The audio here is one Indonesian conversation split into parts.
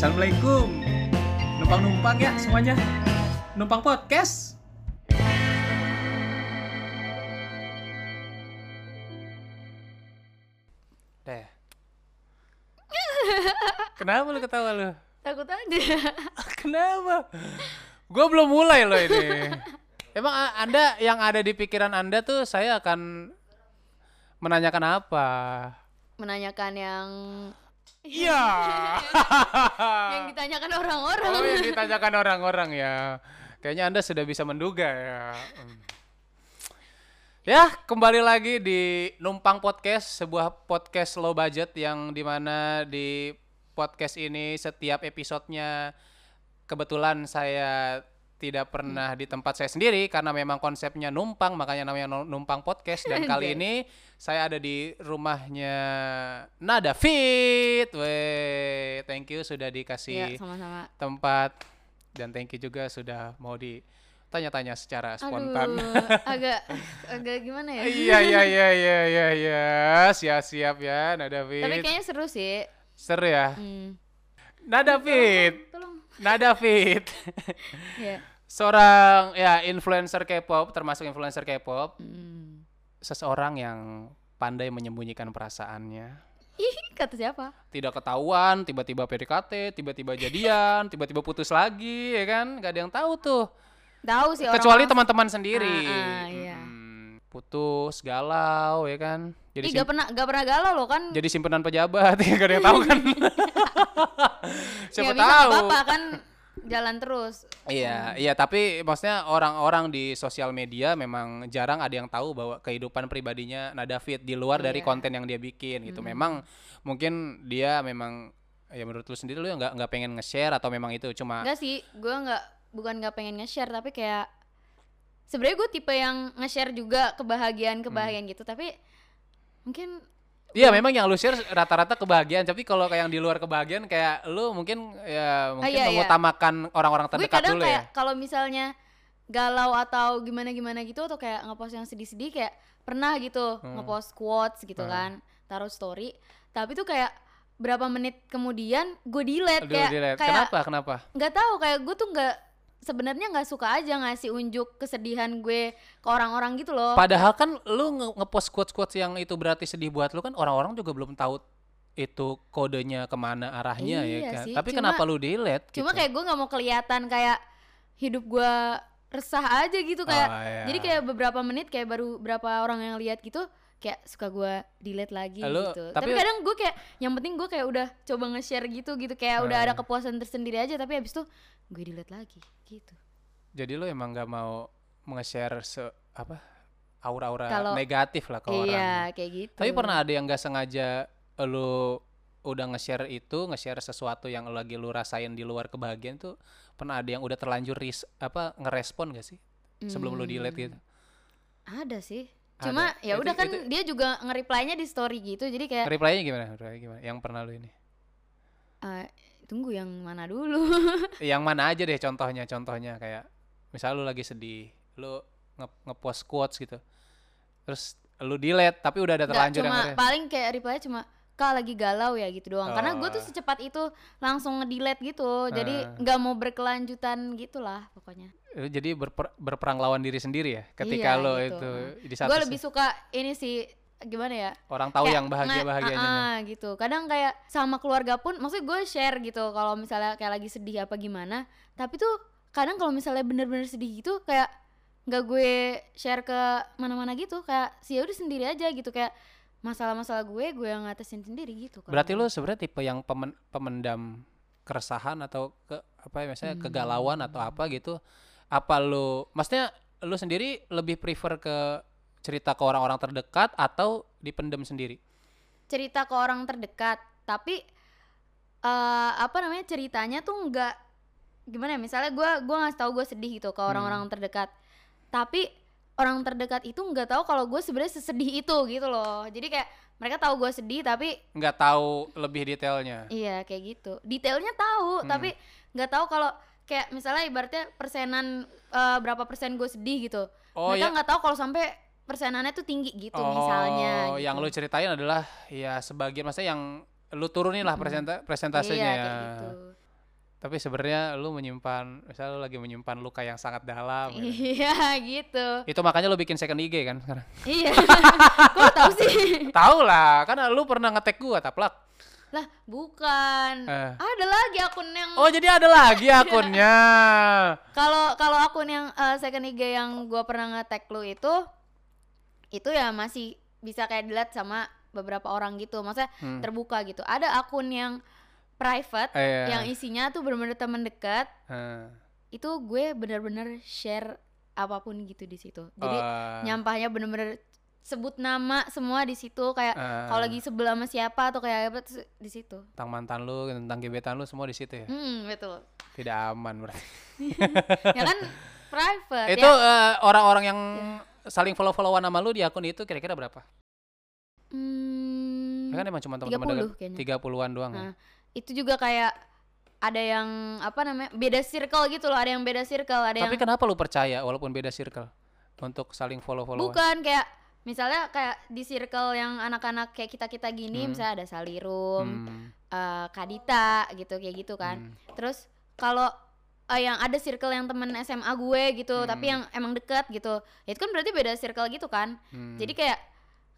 Assalamualaikum. Numpang-numpang ya semuanya. Numpang podcast. Deh. Kenapa lu ketawa lu? Takut aja. Kenapa? Gue belum mulai loh ini. Emang Anda yang ada di pikiran Anda tuh saya akan menanyakan apa? Menanyakan yang Iya. yang ditanyakan orang-orang. Oh, yang ditanyakan orang-orang ya. Kayaknya Anda sudah bisa menduga ya. Hmm. Ya, kembali lagi di Numpang Podcast, sebuah podcast low budget yang di mana di podcast ini setiap episodenya kebetulan saya tidak pernah di tempat saya sendiri karena memang konsepnya numpang makanya namanya nu- numpang podcast dan kali ini saya ada di rumahnya Nada Fit. Weh, thank you sudah Ya, dikasih sama-sama. tempat dan thank you juga sudah mau ditanya-tanya secara spontan. Aduh, agak agak gimana ya? iya iya iya iya iya iya siap-siap ya Nada Fit. Tapi kayaknya seru sih. Seru ya. Hmm. Nada Fit. Tolong. Nada Fit. Ya. Seorang ya influencer K-pop termasuk influencer K-pop, Hmm. seseorang yang pandai menyembunyikan perasaannya. Ih, kata siapa? Tidak ketahuan, tiba-tiba PDKT, tiba-tiba jadian, tiba-tiba putus lagi, ya kan? Gak ada yang tahu tuh. Tahu sih. Kecuali teman-teman sendiri. Ah, ah, iya. Mm-mm. putus, galau, ya kan? Jadi Ih, gak pernah gak pernah galau loh kan? jadi simpenan pejabat, ya gak ada yang tahu kan? Siapa bisa tahu? apa-apa kan jalan terus. Iya, iya tapi maksudnya orang-orang di sosial media memang jarang ada yang tahu bahwa kehidupan pribadinya Nada Fit di luar dari Iya. konten yang dia bikin gitu. Memang mungkin dia memang ya menurut lu sendiri lu nggak nggak pengen nge-share atau memang itu cuma Enggak sih, gue nggak bukan nggak pengen nge-share tapi kayak sebenarnya gue tipe yang nge-share juga kebahagiaan kebahagiaan Hmm. gitu tapi mungkin Iya memang yang lu share rata-rata kebahagiaan tapi kalau kayak yang di luar kebahagiaan kayak lu mungkin ya mungkin iya, iya. mengutamakan orang-orang gue terdekat kadang dulu kayak ya. kalau misalnya galau atau gimana gimana gitu atau kayak ngepost yang sedih-sedih kayak pernah gitu Hmm. ngepost quotes gitu Hmm. kan taruh story tapi tuh kayak berapa menit kemudian gue delete Aduh, kayak dilihat. kayak Kenapa? Kenapa? nggak tahu kayak gue tuh nggak sebenarnya nggak suka aja ngasih unjuk kesedihan gue ke orang-orang gitu loh Padahal kan lu nge- ngepost quotes-quotes yang itu berarti sedih buat lu kan orang-orang juga belum tahu itu kodenya ke mana arahnya ya Iya kan. sih, Tapi cuma- kenapa lu delete? cuma gitu? kayak gue nggak mau kelihatan kayak hidup gue resah aja gitu kayak Oh, iya. jadi kayak beberapa menit kayak baru berapa orang yang lihat gitu kayak suka gue delete lagi Lu- gitu tapi- tapi, kadang gue kayak yang penting gue kayak udah coba nge-share gitu gitu kayak udah Ah. ada kepuasan tersendiri aja tapi habis itu gue delete lagi gitu Jadi lu emang gak mau nge-share se apa aura-aura negatif lah ke orang. iya kayak gitu Tapi pernah ada yang gak sengaja lu udah nge-share itu, nge-share sesuatu yang lagi lu rasain di luar kebahagiaan tuh pernah ada yang udah terlanjur ris apa ngerespon gak sih sebelum lu delete gitu? ada sih. Cuma ya udah kan itu- dia juga nge-reply-nya di story gitu jadi kayak Reply-nya gimana? Reply gimana? Yang pernah lu ini? eh, tunggu yang mana dulu yang mana aja deh contohnya contohnya kayak misal lu lagi sedih lu nge ngepost quotes gitu terus lu delete tapi udah ada Nggak, terlanjur yang cuma paling kayak reply cuma kak lagi galau ya gitu doang karena gue tuh Oh. secepat itu langsung nge-delete gitu jadi Ah. nggak mau berkelanjutan gitulah pokoknya jadi berper- berperang lawan diri sendiri ya ketika Iya, lo gitu. itu di satu gue lebih suka ini sih gimana ya? Orang tahu kayak yang bahagia bahagianya. ah, ah, gitu. Kadang kayak sama keluarga pun maksudnya gue share gitu kalau misalnya kayak lagi sedih apa gimana. Tapi tuh kadang kalau misalnya bener-bener sedih gitu kayak nggak gue share ke mana-mana gitu. Kayak sih ya udah sendiri aja gitu. Kayak masalah-masalah gue gue yang ngatasin sendiri gitu berarti lu sebenarnya tipe yang pemen- pemendam keresahan atau ke apa ya misalnya Hmm. kegalauan atau apa gitu apa lu maksudnya lu sendiri lebih prefer ke cerita ke orang-orang terdekat atau dipendam sendiri cerita ke orang terdekat tapi eh apa namanya ceritanya tuh nggak gimana ya misalnya gue gua ngasih tahu gue sedih gitu ke orang-orang Hmm. terdekat tapi orang terdekat itu nggak tahu kalau gue sebenarnya sesedih itu gitu loh jadi kayak mereka tahu gue sedih tapi nggak tahu lebih detailnya iya kayak gitu detailnya tahu Hmm. tapi nggak tahu kalau kayak misalnya ibaratnya persenan eh, berapa persen gue sedih gitu oh mereka ya nggak tahu kalau sampai persenannya tuh tinggi gitu misalnya Oh, yang gitu. lu ceritain adalah ya sebagian maksudnya yang lu turunin lah presenta- presentasenya iya ya. gitu Tapi sebenarnya lu menyimpan, misalnya lu lagi menyimpan luka yang sangat dalam. gitu. Iya gitu. Itu makanya lu bikin second IG kan sekarang. Iya. Kok tahu sih? Tahu lah, karena lu pernah ngetek gua taplak. Lah, bukan. Eh. Ada lagi akun yang Oh jadi ada lagi akunnya. kalau kalau akun yang eh, second IG yang gua pernah nge-tag lu itu itu ya masih bisa kayak dilihat sama beberapa orang gitu. Maksudnya Hmm. terbuka gitu. Ada akun yang private Eh, iya. yang isinya tuh bener-bener teman dekat. Eh, Itu gue bener-bener share apa pun gitu di situ. Jadi oh, nyampahnya bener-bener sebut nama semua di situ kayak eh, kalau lagi sebel sama siapa atau kayak apa di situ. tentang mantan lu, tentang gebetan lu semua di situ ya. Hmm, betul. Tidak aman berarti. ya kan private Itu ya. eh, orang-orang yang saling follow-followan sama lu di akun itu kira-kira berapa? Hmm, Ya kan emang cuma teman-teman 30 kayaknya. Tiga puluhan doang. ya? Nah, itu juga kayak ada yang apa namanya beda circle gitu loh ada yang beda circle ada Tapi yang kenapa lu percaya walaupun beda circle untuk saling follow-followan? bukan kayak misalnya kayak di circle yang anak-anak kayak kita kita gini Hmm. misalnya ada Salirum Hmm, eh, Kadita gitu kayak gitu kan hmm. terus kalau eh, yang ada circle yang temen SMA gue gitu tapi Hmm. yang emang deket gitu ya itu kan berarti beda circle gitu kan hmm. jadi kayak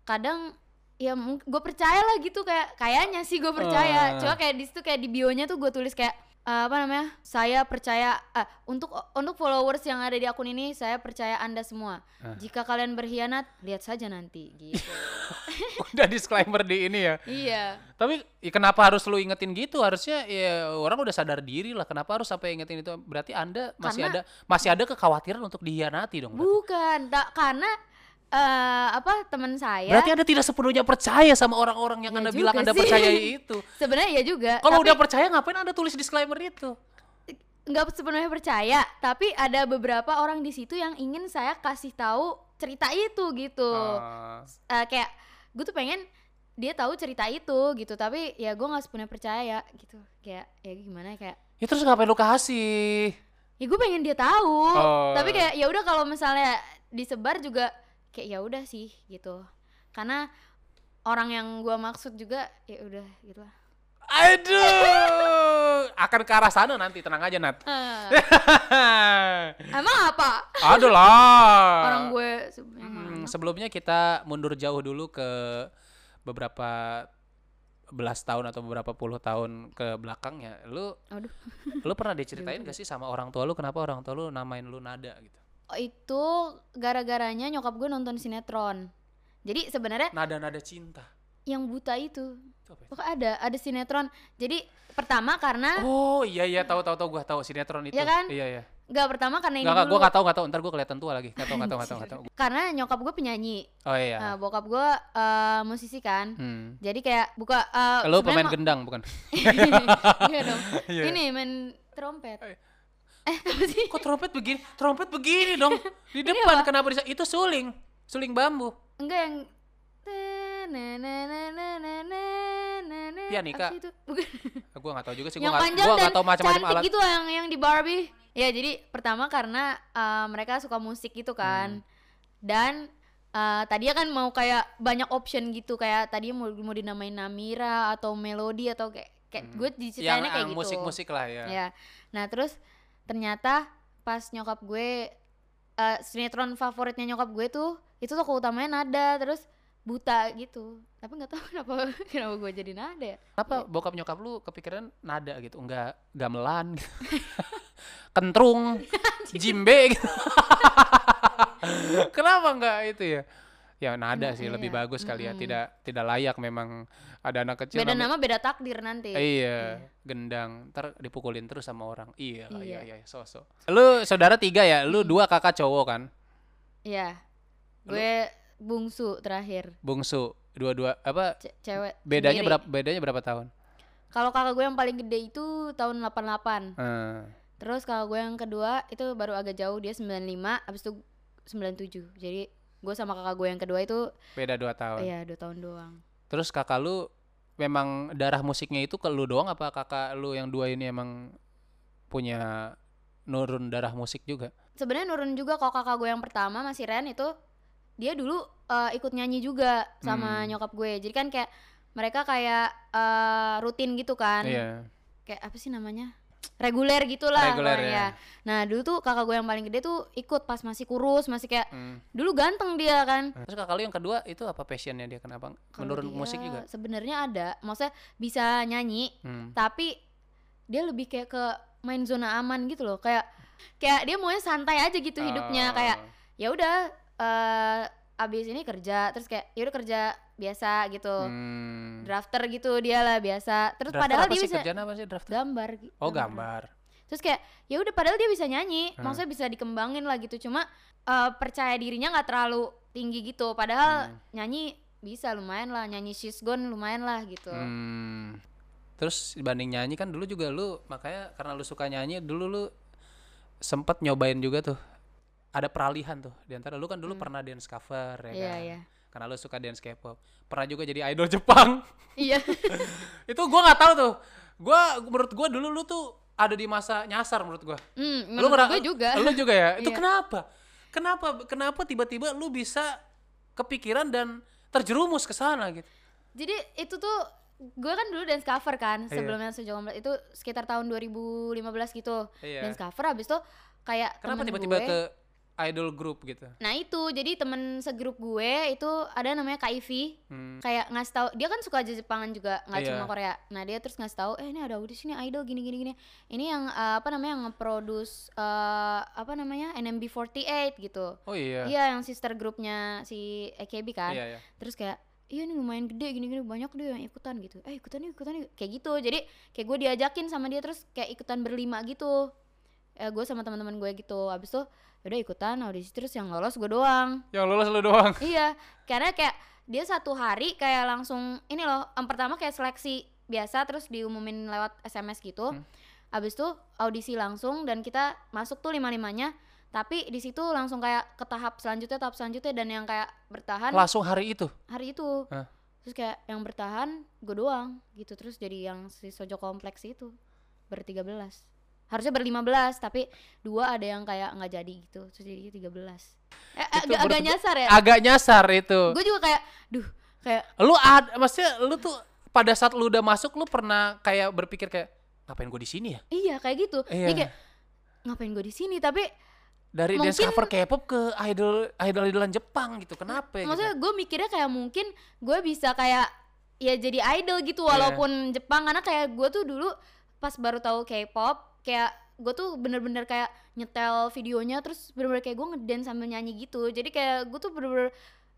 kadang ya gue percaya lah gitu kayak kayaknya sih gue percaya Ah. cuma kayak di situ kayak di bionya tuh gue tulis kayak eh, apa namanya saya percaya eh, untuk untuk followers yang ada di akun ini saya percaya anda semua Ah. jika kalian berkhianat lihat saja nanti gitu udah disclaimer di ini ya. iya Tapi ya kenapa harus lu ingetin gitu? Harusnya ya orang udah sadar diri lah. Kenapa harus sampai ingetin itu? Berarti Anda masih Karena- ada masih ada kekhawatiran untuk dihianati dong. Berarti. bukan tak karena eh, apa teman saya Berarti Anda tidak sepenuhnya percaya sama orang-orang yang Ya Anda bilang Anda sih. percayai itu. sebenarnya ya juga Kalau tapi- udah percaya ngapain Anda tulis disclaimer itu? nggak sepenuhnya percaya tapi ada beberapa orang di situ yang ingin saya kasih tahu cerita itu gitu Ah, Eh, kayak gue tuh pengen dia tahu cerita itu gitu tapi ya gue nggak sepenuhnya percaya gitu kayak ya gimana kayak ya terus ngapain lu kasih? ya gue pengen dia tahu Oh. tapi kayak ya udah kalau misalnya disebar juga kayak ya udah sih gitu karena orang yang gue maksud juga ya udah gitu lah Aduh, akan ke arah sana nanti tenang aja Nat. Eh, emang apa Ada lah. orang gue Hmm, sebelumnya kita mundur jauh dulu ke beberapa belas tahun atau beberapa puluh tahun ke belakangnya. Lu Aduh. lu pernah diceritain gak sih sama orang tua lu kenapa orang tua lu namain lu Nada gitu? Oh, itu gara-garanya nyokap gue nonton sinetron jadi sebenarnya Nada-nada cinta. yang buta itu ya? pokoknya ada ada sinetron jadi pertama karena Oh iya iya tahu tahu tahu gua tahu sinetron itu. Iya kan? Iya iya. nggak pertama karena ini dulu gua enggak tahu enggak tahu ntar gua kelihatan tua lagi. Enggak tahu enggak tahu enggak tahu enggak tahu. karena nyokap gue penyanyi Oh iya. Nah, bokap gue eh, musisi kan Hmm. jadi kayak buka eh, Lu sebenarnya pemain ma- gendang bukan? Iya dong Iya. ini main trompet Eh. Eh apa sih Kok trompet begini? Trompet begini dong. Di depan kenapa bisa? Itu suling. Suling bambu. enggak yang na na na na na na na na Pianika. itu bukan Gua enggak tahu juga sih enggak panjang gua enggak tahu macam-macam alat. gitu yang yang di Barbie ya jadi pertama karena eh, mereka suka musik gitu kan Hmm. dan eh, tadinya kan mau kayak banyak option gitu kayak tadi mau mau dinamain Namira atau Melody atau kayak kayak Hmm. gue yang diceritain kayak gitu musik-musik lah ya. ya nah terus ternyata pas nyokap gue eh, sinetron favoritnya nyokap gue tuh itu tokoh utamanya nada terus buta gitu tapi nggak tahu kenapa kenapa gue jadi nada ya Kenapa bokap nyokap lu kepikiran nada gitu, enggak gamelan gitu. Kentrung, jimbe gitu. Kenapa enggak itu ya? Ya nada Emang sih lebih iya. bagus kali ya, tidak tidak layak memang ada anak kecil beda nama beda takdir nanti Iya, gendang, ntar dipukulin terus sama orang. Iya, lah, iya, Iya. iya, sosok. Lu saudara tiga ya, lu dua kakak cowok kan, Iya. Gue bungsu terakhir. bungsu, dua-dua apa? Ce- cewek. Bedanya sendiri. berapa? Bedanya berapa tahun? Kalau kakak gue yang paling gede itu tahun 88. Hmm. Terus kakak gue yang kedua itu baru agak jauh dia 95, abis itu 97. Jadi gue sama kakak gue yang kedua itu Beda dua tahun. iya dua tahun doang. Terus kakak lu memang darah musiknya itu ke lu doang apa kakak lu yang dua ini emang punya nurun darah musik juga? Sebenarnya nurun juga kalau kakak gue yang pertama masih Ren itu dia dulu eh, ikut nyanyi juga sama Hmm. nyokap gue. Jadi kan kayak mereka kayak eh, rutin gitu kan. Iya. Kayak apa sih namanya? Reguler gitulah Reguler, ya. Nah dulu tuh kakak gue yang paling gede tuh ikut pas masih kurus, masih kayak Hmm. dulu ganteng dia kan. Terus kakak lu yang kedua itu apa passionnya dia kenapa? Menurun dia musik juga? Sebenarnya ada, maksudnya bisa nyanyi, Hmm. tapi dia lebih kayak ke main zona aman gitu loh, kayak kayak dia maunya santai aja gitu hidupnya, Oh. kayak ya udah eh abis ini kerja, terus kayak ya udah kerja biasa gitu, Hmm. drafter gitu dia lah biasa, terus Drafter padahal dia sih bisa kerjaan apa sih drafter? gambar, gi- Oh gambar. terus kayak ya udah padahal dia bisa nyanyi Hmm. maksudnya bisa dikembangin lah gitu cuma eh, percaya dirinya nggak terlalu tinggi gitu padahal Hmm. nyanyi bisa lumayan lah nyanyi she's gone lumayan lah gitu Hmm. Terus dibanding nyanyi kan dulu juga lu makanya karena lu suka nyanyi dulu lu sempet nyobain juga tuh ada peralihan tuh. Di antara lu kan dulu pernah dance cover ya Hmm. iya kan? iya. Karena lu suka dance K-pop. Pernah juga jadi idol Jepang. Iya. Itu gua nggak tahu tuh. Gua menurut gua dulu lu tuh ada di masa nyasar menurut gua. Hmm, lu menurut gue juga. lu juga ya? Itu Iya. kenapa? Kenapa kenapa tiba-tiba lu bisa kepikiran dan terjerumus ke sana gitu? Jadi itu tuh gue kan dulu dance cover kan Iya. sebelumnya sejauh itu sekitar tahun 2015 gitu. Iya. dance cover habis itu kayak kenapa tiba-tiba ke idol group gitu? Nah itu. Jadi temen segrup gue itu ada namanya Kak Ivy Hmm. kayak ngasih tahu dia kan suka aja Jepangan juga nggak Iya. cuma Korea. Nah dia terus ngasih tahu eh ini ada audisi nih idol gini gini gini ini yang eh, apa namanya yang nge-produce eh, apa namanya NMB48 gitu. Oh iya. Iya yang sister grupnya si AKB kan. Iya iya. Terus kayak iya nih lumayan gede gini gini banyak deh yang ikutan gitu. Eh ikutan yuk ikutan yuk. Kayak gitu. Jadi kayak gue diajakin sama dia terus kayak ikutan berlima gitu eh, gue sama teman-teman gue gitu. Abis tuh udah ikutan audisi. Terus yang lolos gue doang. Yang lulus lu doang? Iya. Karena kayak dia satu hari kayak langsung ini loh yang pertama kayak seleksi biasa terus diumumin lewat SMS gitu. Hmm. abis itu audisi langsung dan kita masuk tuh lima limanya tapi di situ langsung kayak ke tahap selanjutnya tahap selanjutnya dan yang kayak bertahan langsung hari itu? Hari itu. Hah? terus kayak yang bertahan gue doang gitu. Terus jadi yang si sojo kompleks itu bertiga belas harusnya berlima belas tapi dua ada yang kayak nggak jadi gitu terus jadi tiga belas. Eh, agak, agak nyasar ya? agak nyasar itu. Gue juga kayak duh kayak lu ad maksudnya lu tuh pada saat lu udah masuk lu pernah kayak berpikir kayak ngapain gue di sini ya? Iya kayak gitu. Iya. Jadi kayak ngapain gue di sini? Tapi dari dance Mungkin- cover K-pop ke idol idol idolan Jepang gitu kenapa ya maksudnya gitu? gue mikirnya kayak mungkin gue bisa kayak ya jadi idol gitu walaupun Jepang. Karena kayak gue tuh dulu pas baru tahu K-pop kayak gue tuh bener-bener kayak nyetel videonya terus bener-bener kayak gue ngedance sambil nyanyi gitu. Jadi kayak gue tuh bener-bener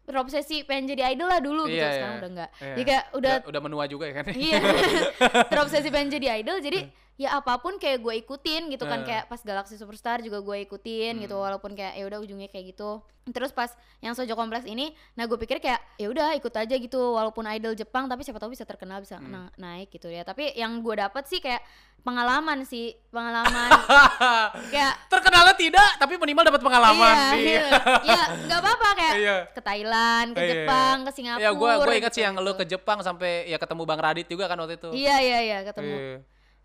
terobsesi pengen jadi idol lah dulu gitu. Iya, sekarang iya. udah enggak Iya. jadi kayak udah udah, udah menua juga ya kan? Iya. Terobsesi pengen jadi idol jadi ya apa pun kayak gue ikutin gitu kan Eh. kayak pas Galaxy Superstar juga gue ikutin gitu Hmm. walaupun kayak ya udah ujungnya kayak gitu terus pas yang Sojo Kompleks ini nah gue pikir kayak ya udah ikut aja gitu walaupun idol Jepang tapi siapa tahu bisa terkenal bisa Hmm. na- naik gitu ya tapi yang gue dapet sih kayak pengalaman sih pengalaman kayak terkenalnya tidak tapi minimal dapat pengalaman iya, nih iya. ya nggak apa-apa kayak Iya. ke Thailand ke Iya. Jepang ke Singapura ya gue gue ingat sih gitu, yang lu gitu. ke Jepang sampai ya ketemu Bang Radit juga kan waktu itu iya iya iya ketemu Iya.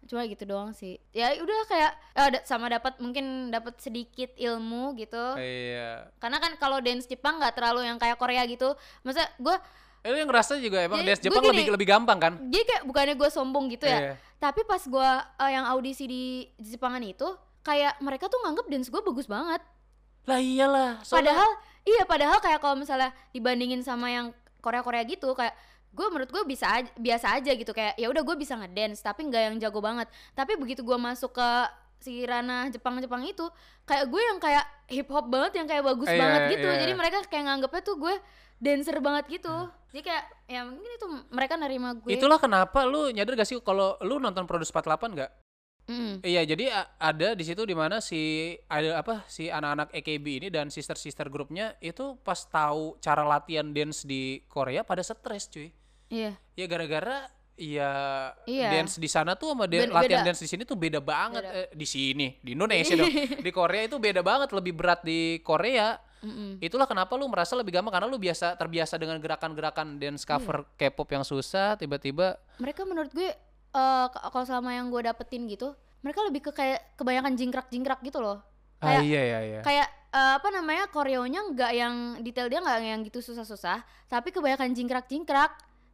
Cuma gitu doang sih. Ya udah kayak eh, da- sama dapat mungkin dapat sedikit ilmu gitu. Iya. Karena kan kalau dance Jepang nggak terlalu yang kayak Korea gitu. Masa gue Eh, lu yang ngerasa juga emang Jadi, dance Jepang gini, lebih lebih gampang kan? Jadi kayak bukannya gue sombong gitu ya. Iya. tapi pas gue eh, yang audisi di Jepangan itu kayak mereka tuh nganggep dance gue bagus banget. Lah iyalah. Soalnya- padahal iya padahal kayak kalau misalnya dibandingin sama yang Korea Korea gitu kayak gue menurut gue bisa aja, biasa aja gitu kayak ya udah gue bisa ngedance tapi nggak yang jago banget tapi begitu gue masuk ke si ranah Jepang Jepang itu kayak gue yang kayak hip hop banget yang kayak bagus Iya, banget gitu iya. jadi mereka kayak nganggepnya tuh gue dancer banget gitu jadi kayak ya mungkin itu mereka nerima gue itulah kenapa lu nyadar gak sih kalau lu nonton Produce 48 gak Mm. Iya, jadi ada di situ di mana si ada apa si anak-anak AKB ini dan sister-sister grupnya itu pas tahu cara latihan dance di Korea pada stres, cuy. Iya Ya gara-gara ya Iya. dance di sana tuh sama dan- Ben- latihan beda. dance di sini tuh beda banget Beda. Eh, di sini, di Indonesia dong. Di Korea itu beda banget, lebih berat di Korea. Mm-mm. Itulah kenapa lu merasa lebih gampang karena lu biasa terbiasa dengan gerakan-gerakan dance Iya. cover K-pop yang susah, tiba-tiba mereka menurut gue eh, k- kalau selama yang gue dapetin gitu mereka lebih ke kayak kebanyakan jingkrak-jingkrak gitu loh ah Kayak- iya iya iya. kayak eh, apa namanya koreonya nggak yang detail dia nggak yang gitu susah-susah tapi kebanyakan jingkrak-jingkrak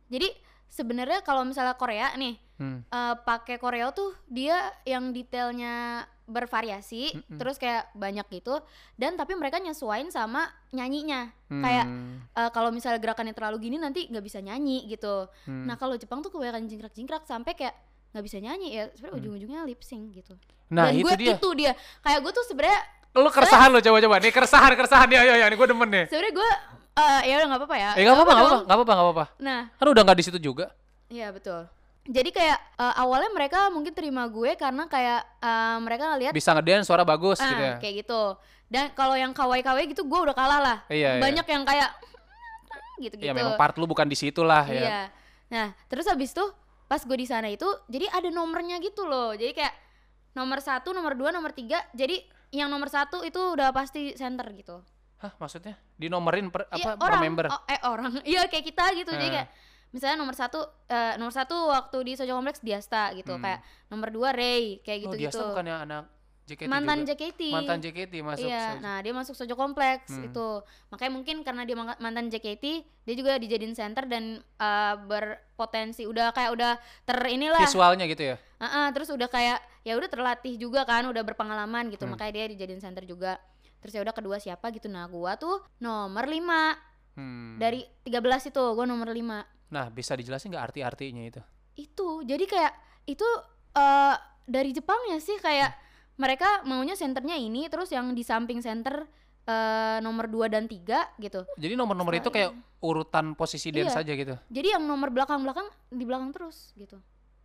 jadi sebenarnya kalau misalnya Korea nih Hmm. eh, pakai koreo tuh dia yang detailnya bervariasi Mm-mm. terus kayak banyak gitu dan tapi mereka nyesuain sama nyanyinya kayak Hmm. eh, kalau misalnya gerakannya terlalu gini nanti nggak bisa nyanyi gitu Hmm. nah kalau Jepang tuh kebanyakan jingkrak-jingkrak sampai kayak nggak bisa nyanyi ya sebenarnya Hmm. ujung-ujungnya lip sync gitu Nah, dan itu gue dia. itu dia kayak gue tuh sebenarnya Lu keresahan lo coba-coba. Nih keresahan, keresahan ya, ya, ya. Nih gue demen nih. sebenarnya gue eh ya udah nggak apa-apa ya Eh, nggak apa-apa, nggak apa-apa, nggak apa-apa, nggak apa-apa. nah Kan udah nggak di situ juga. Iya betul. Jadi kayak eh, awalnya mereka mungkin terima gue karena kayak eh, mereka ngelihat Bisa ngedance, suara bagus ah, gitu ya. kayak gitu. Dan kalau yang kawaii-kawaii gitu gue udah kalah lah. Iya, iya. Banyak yang kayak gitu-gitu. Ya memang part lu bukan di situ lah ya. Iya. Nah, terus habis tuh pas gue di sana itu jadi ada nomornya gitu loh. Jadi kayak nomor satu, nomor dua, nomor tiga. Jadi yang nomor satu itu udah pasti center gitu. Hah, maksudnya? Dinomerin per, apa Iya, per orang, member? oh, eh orang, iya kayak kita gitu. Jadi Eh. kayak misalnya nomor satu, eh, nomor satu waktu di Sojo Kompleks Diasta gitu. Hmm. Kayak nomor dua Ray kayak oh, gitu-gitu. Diasta bukannya anak JKT Mantan juga? JKT. Mantan JKT masuk. Iya, saja. nah dia masuk Sojo Kompleks Hmm. itu. Makanya mungkin karena dia mantan JKT, dia juga dijadiin center dan eh, berpotensi udah kayak udah ter inilah. Visualnya gitu ya. Heeh, terus udah kayak ya udah terlatih juga kan, udah berpengalaman gitu. Hmm. Makanya dia dijadiin center juga. Terus ya udah kedua siapa gitu. Nah, gua tuh nomor 5 Hmm. dari 13 itu, gua nomor 5. Nah, bisa dijelasin nggak arti-artinya itu? Itu. Jadi kayak itu eh dari Jepang ya sih kayak mereka maunya senternya ini terus yang di samping center eh nomor 2 dan 3 gitu. Jadi nomor-nomor itu kayak urutan posisi dance Iya. saja gitu. Jadi yang nomor belakang-belakang di belakang terus gitu.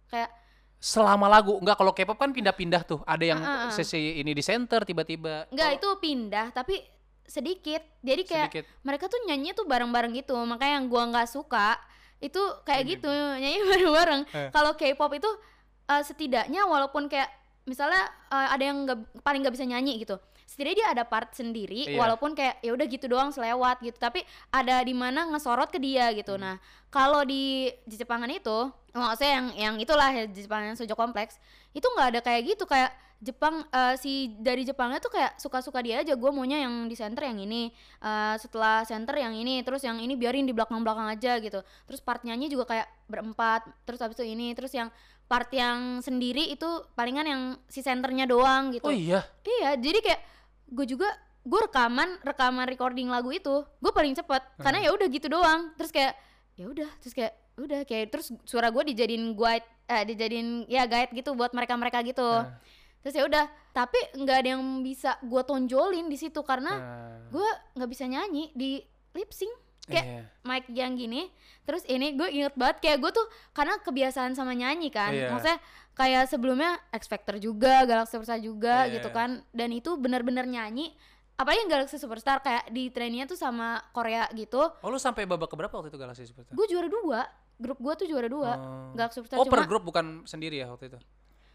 Kayak Selama lagu, nggak kalau K-pop kan pindah-pindah tuh. Ada yang ah, ah. sesi ini di center tiba-tiba. enggak Kalau itu pindah tapi sedikit. Jadi kayak sedikit. mereka tuh nyanyi tuh bareng-bareng gitu makanya yang gua nggak suka itu kayak Hmm. gitu nyanyi bareng-bareng Eh. kalau K-pop itu eh, setidaknya walaupun kayak misalnya eh, ada yang nggak paling nggak bisa nyanyi gitu setidaknya dia ada part sendiri Iya. walaupun kayak ya udah gitu doang selewat gitu. Tapi ada di mana ngesorot ke dia gitu. Hmm. nah kalau di di Jepangan itu maksudnya yang yang itulah ya Jepangan Sojo Kompleks itu nggak ada kayak gitu. Kayak Jepang eh, si dari Jepangnya tuh kayak suka-suka dia aja. Gue maunya yang di center yang ini. Eh, setelah center yang ini terus yang ini biarin di belakang-belakang aja gitu. Terus part nyanyi juga kayak berempat terus habis itu ini. Terus yang part yang sendiri itu palingan yang si centernya doang gitu. Oh iya. iya jadi kayak gue juga gue rekaman rekaman recording lagu itu. Gue paling cepet karena ya udah gitu doang. Terus kayak ya udah terus kayak udah kayak terus suara gue dijadiin guide eh dijadiin ya guide gitu buat mereka mereka gitu. Nah, terus ya udah tapi nggak ada yang bisa gue tonjolin di situ karena nah, gue nggak bisa nyanyi di lip sync kayak iya. mic yang gini terus ini gue inget banget kayak gue tuh karena kebiasaan sama nyanyi kan Iya. maksudnya kayak sebelumnya X Factor juga Galaxy Superstar juga Iya. gitu kan dan itu bener-bener nyanyi apalagi yang Galaxy Superstar kayak di trainnya tuh sama Korea gitu Oh lu sampai babak keberapa waktu itu Galaxy Superstar? gue juara dua grup gue tuh juara dua Oh. Galaxy Superstar Oh per grup bukan sendiri ya waktu itu?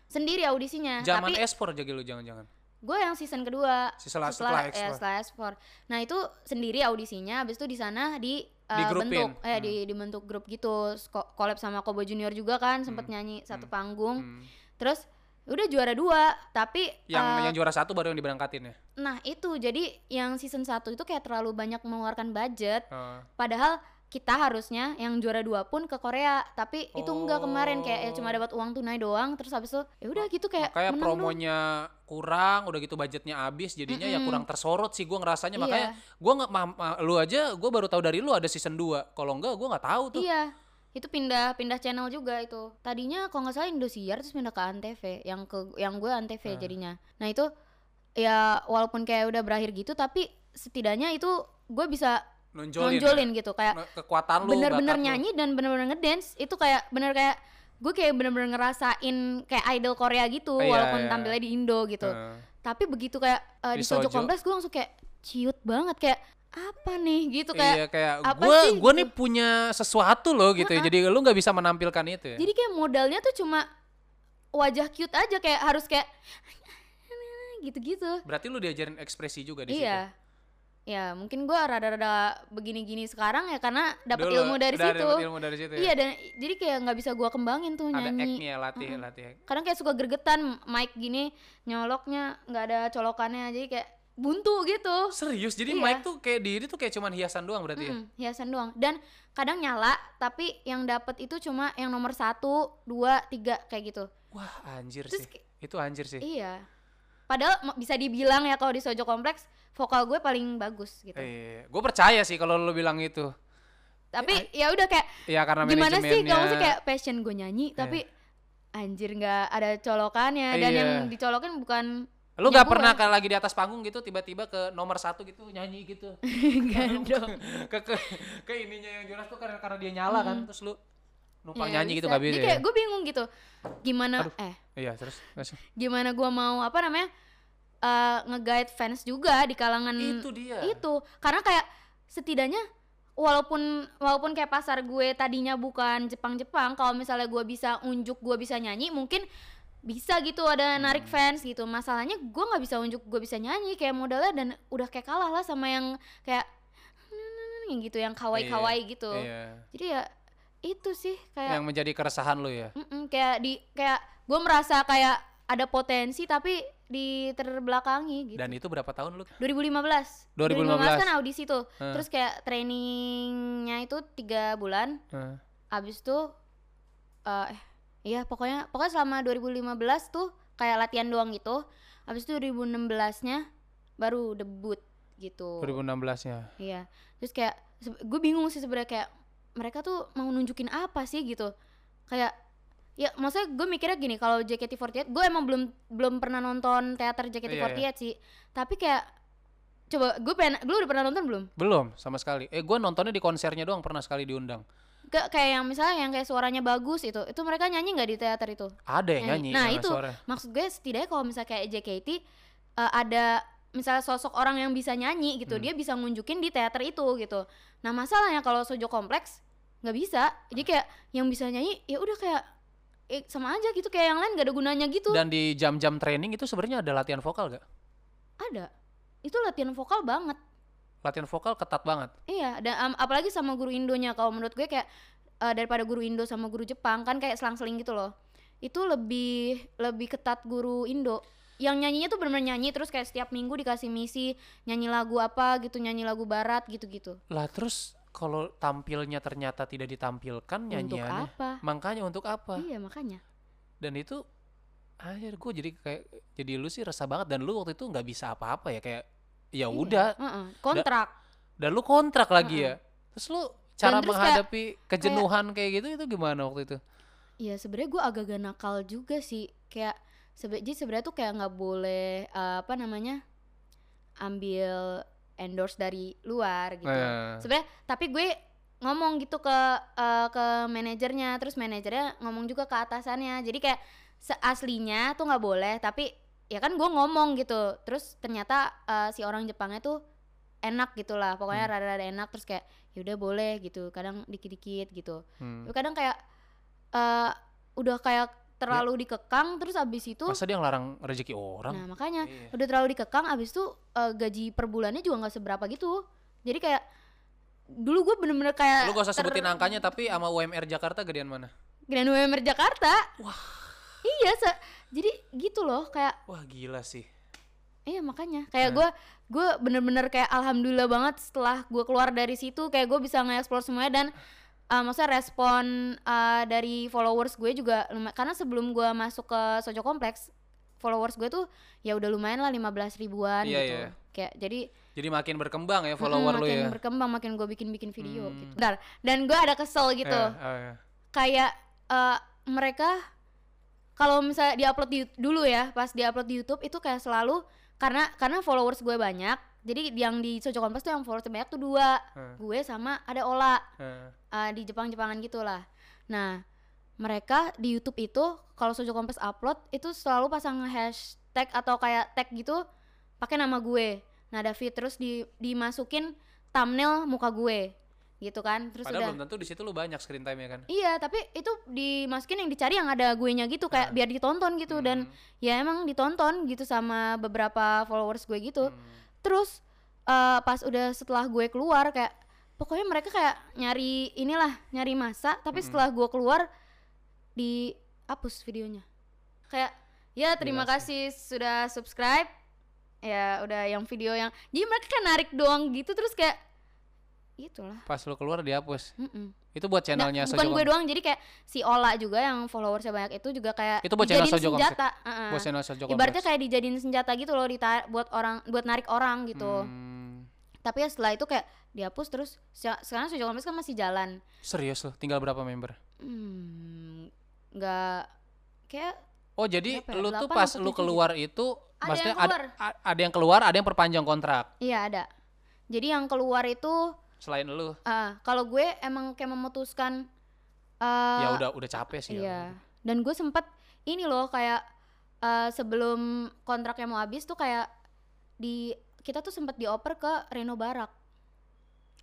sendiri audisinya Zaman tapi S4 jadi lu jangan-jangan. Gue yang season kedua Setelah- setelah ya, X4. setelah X4 nah itu sendiri audisinya habis itu di sana di uh, Digrupin. bentuk eh di dibentuk grup gitu Ko- collab sama Kobo Junior juga kan sempet Hmm. nyanyi satu panggung Hmm. terus udah juara dua tapi Yang uh, yang juara satu baru yang diberangkatin ya. nah itu jadi yang season satu itu kayak terlalu banyak mengeluarkan budget Oh. padahal kita harusnya yang juara dua pun ke Korea tapi itu enggak kemarin kayak ya cuma Oh. dapat uang tunai doang terus habis itu ya udah gitu kayak Makanya doang. promonya kurang, udah gitu budgetnya habis, jadinya ya Mm-mm. kurang tersorot sih gua ngerasanya. Iya. Makanya gua nggak ma- ma- lu aja gua baru tahu dari lu ada season 2. Kalau enggak gua nggak tahu tuh. Iya, itu pindah pindah channel juga itu. Tadinya kalau nggak salah Indosiar terus pindah ke Antv, yang ke yang gue Antv Ah. jadinya. Nah itu ya walaupun kayak udah berakhir gitu, tapi setidaknya itu gue bisa Nonjolin. nonjolin ya. gitu kayak Kekuatan lu, bener-bener bakat lu. nyanyi dan bener-bener ngedance. Itu kayak bener kayak gue kayak bener-bener ngerasain kayak idol Korea gitu, Iya, walaupun iya. tampilnya di Indo gitu. Heeh. Tapi begitu kayak uh, Di di Sojo. Kompleks gue langsung kayak ciut banget kayak apa nih gitu kayak iya kayak apa gua sih gua gitu? nih punya sesuatu loh gitu ya. Jadi lu nggak bisa menampilkan itu ya. Jadi kayak modalnya tuh cuma wajah cute aja kayak harus kayak gitu-gitu. Berarti lu diajarin ekspresi juga di situ. Ya, mungkin gua rada-rada begini-gini sekarang ya karena dapat ilmu dari situ. dapet ilmu dari situ ya. Iya dan jadi kayak nggak bisa gua kembangin tuh Ada nyanyi. act-nya latih latih. Kadang kayak suka gergetan mic gini nyoloknya nggak ada colokannya jadi kayak buntu gitu Serius, jadi Iya. mic tuh kayak diri tuh kayak cuman hiasan doang berarti ya? Mm-mm, hiasan doang dan kadang nyala tapi yang dapat itu cuma yang nomor satu dua tiga kayak gitu Wah anjir Terus sih, itu anjir sih. iya padahal bisa dibilang ya kalau di Sojo Kompleks vokal gue paling bagus gitu. Iya, gue percaya sih kalau lu bilang itu. tapi ya udah kayak Ya karena gimana sih? kamu sih kayak passion gue nyanyi tapi anjir nggak ada colokannya. Dan Iya. yang dicolokin bukan Lu Ya, gak gue- pernah kalau lagi di atas panggung gitu tiba-tiba ke nomor satu gitu nyanyi gitu. Enggak dong. ke, ke ke ininya yang Jonas tuh karena karena dia nyala kan terus lu numpang Ya, nyanyi gitu bisa. gak bisa Jadi ya? kayak gue bingung gitu gimana eh. Iya terus terus. gimana gua mau apa namanya eh nge-guide fans juga di kalangan itu dia. itu karena kayak setidaknya walaupun walaupun kayak pasar gue tadinya bukan Jepang-Jepang kalau misalnya gue bisa unjuk gue bisa nyanyi mungkin bisa gitu ada narik fans gitu masalahnya gue nggak bisa unjuk gue bisa nyanyi kayak modalnya dan udah kayak kalah lah sama yang kayak yang gitu yang kawaii kawaii gitu Iya. jadi ya itu sih kayak Yang menjadi keresahan lu ya. Mm-mm, kayak di kayak gue merasa kayak ada potensi tapi di terbelakangi gitu. Dan itu berapa tahun lu? 2015. 2015. kan audisi tuh. Heeh. Terus kayak trainingnya itu tiga bulan. Heeh. Abis itu eh iya pokoknya pokoknya selama 2015 tuh kayak latihan doang gitu. Abis itu 2016-nya baru debut gitu. 2016-nya. Iya. Terus kayak gue bingung sih sebenarnya kayak mereka tuh mau nunjukin apa sih gitu. Kayak ya maksudnya gue mikirnya gini kalau JKT48 gue emang belum belum pernah nonton teater JKT48 Iya, sih. Tapi kayak coba gue pengen lu udah pernah nonton belum? Belum sama sekali. Eh gua nontonnya di konsernya doang pernah sekali diundang. Ke, kayak yang misalnya yang kayak suaranya bagus itu. Itu mereka nyanyi nggak di teater itu? Ada yang nyanyi. Nah, sama itu suara. maksud gue setidaknya kalau misalnya kayak JKT eh, ada misalnya sosok orang yang bisa nyanyi Hmm. gitu dia bisa ngunjukin di teater itu gitu nah masalahnya kalau Sojo Kompleks nggak bisa jadi kayak yang bisa nyanyi ya udah kayak eh, sama aja gitu kayak yang lain gak ada gunanya gitu. Dan di jam-jam training itu sebenarnya ada latihan vokal gak? ada. Itu latihan vokal banget. Latihan vokal ketat banget. iya dan am- apalagi sama guru Indonya. Kalau menurut gue kayak eh, daripada guru Indo sama guru Jepang kan kayak selang-seling gitu loh. Itu lebih lebih ketat guru Indo. Yang nyanyinya tuh bener-bener nyanyi terus kayak setiap minggu dikasih misi nyanyi lagu apa gitu nyanyi lagu barat gitu-gitu. Lah terus kalau tampilnya ternyata tidak ditampilkan untuk nyanyiannya. apa Makanya untuk apa? iya makanya Dan itu akhir gue jadi kayak jadi lu sih resah banget dan lu waktu itu nggak bisa apa-apa ya kayak ya Iya, udah heeh, kontrak dan lu kontrak lagi ya. Terus lu cara terus kayak- menghadapi kejenuhan kayak gitu itu gimana waktu itu? Iya sebenarnya gue agak-agak nakal juga sih kayak sebe jadi sebenarnya tuh kayak nggak boleh eh, apa namanya ambil endorse dari luar gitu. Eh. sebenarnya tapi gue ngomong gitu ke eh, ke manajernya terus manajernya ngomong juga ke atasannya. Jadi kayak seaslinya tuh nggak boleh tapi ya kan gue ngomong gitu. Terus ternyata eh, si orang Jepangnya tuh enak gitulah pokoknya rada-rada enak terus kayak yaudah boleh gitu kadang dikit-dikit gitu. Hmm. tapi kadang kayak eh udah kayak terlalu dikekang terus abis itu Masa dia ngelarang rezeki orang? nah makanya Iya. udah terlalu dikekang abis itu eh, gaji per bulannya juga nggak seberapa gitu jadi kayak dulu gue bener-bener kayak Lu gak usah ter- sebutin angkanya tapi sama UMR Jakarta gedean mana? Grand UMR Jakarta wah iya se- jadi gitu loh kayak Wah gila sih. iya makanya kayak Nah. gue gue bener-bener kayak alhamdulillah banget setelah gue keluar dari situ kayak gue bisa nge-explore semuanya dan uh, maksudnya respon uh, dari followers gue juga lumayan karena sebelum gue masuk ke Sojo Kompleks followers gue tuh ya udah lumayan lah 15 ribuan Iya, gitu iya. kayak jadi Jadi makin berkembang ya follower lu makin ya. berkembang makin gue bikin bikin video Hmm. gitu Bentar, dan gue ada kesel gitu Ya, oh ya. kayak uh, mereka kalau misalnya diupload di dulu ya pas diupload di YouTube itu kayak selalu karena karena followers gue banyak jadi yang di Sojo Kompas tuh yang followers banyak tuh dua Hmm. gue sama ada Ola Eh, uh, di Jepang Jepangan gitulah nah mereka di YouTube itu kalau Sojo Kompas upload itu selalu pasang hashtag atau kayak tag gitu pakai nama gue nah David terus di dimasukin thumbnail muka gue gitu kan terus Padahal udah belum tentu di situ lu banyak screen time ya kan. Iya, tapi itu dimasukin yang dicari yang ada gue nya gitu kayak biar ditonton gitu dan Hmm. ya emang ditonton gitu sama beberapa followers gue gitu. Hmm. Terus eh, pas udah setelah gue keluar kayak pokoknya mereka kayak nyari inilah, nyari masa, tapi Hmm. setelah gue keluar dihapus videonya. Kayak ya terima Gila kasih sudah subscribe. ya udah yang video yang jadi mereka kayak narik doang gitu terus kayak itulah. Pas lu keluar dihapus. Mm-mm. Itu buat Nah, channelnya bukan Sojo gue doang. Jadi kayak si Ola juga yang followersnya banyak itu juga kayak Itu buat channel Sojo senjata. Buat channel Sojo ibaratnya kayak dijadiin senjata gitu loh buat orang buat narik orang gitu. Hmm, tapi ya setelah itu kayak dihapus terus se- sekarang Sojo Kompleks kan masih jalan. Serius loh, tinggal berapa member? hmm nggak kayak Oh jadi ya? lu tuh pas lu keluar itu Ada maksudnya yang keluar. a- ada yang keluar, ada yang perpanjang kontrak? Iya ada. Jadi yang keluar itu selain lu. ah kalau gue emang kayak memutuskan eh, ya udah udah capek sih. ya. Iya. Dan gue sempet ini loh kayak eh, sebelum kontraknya mau habis tuh kayak di kita tuh sempet dioper ke Reno Barak.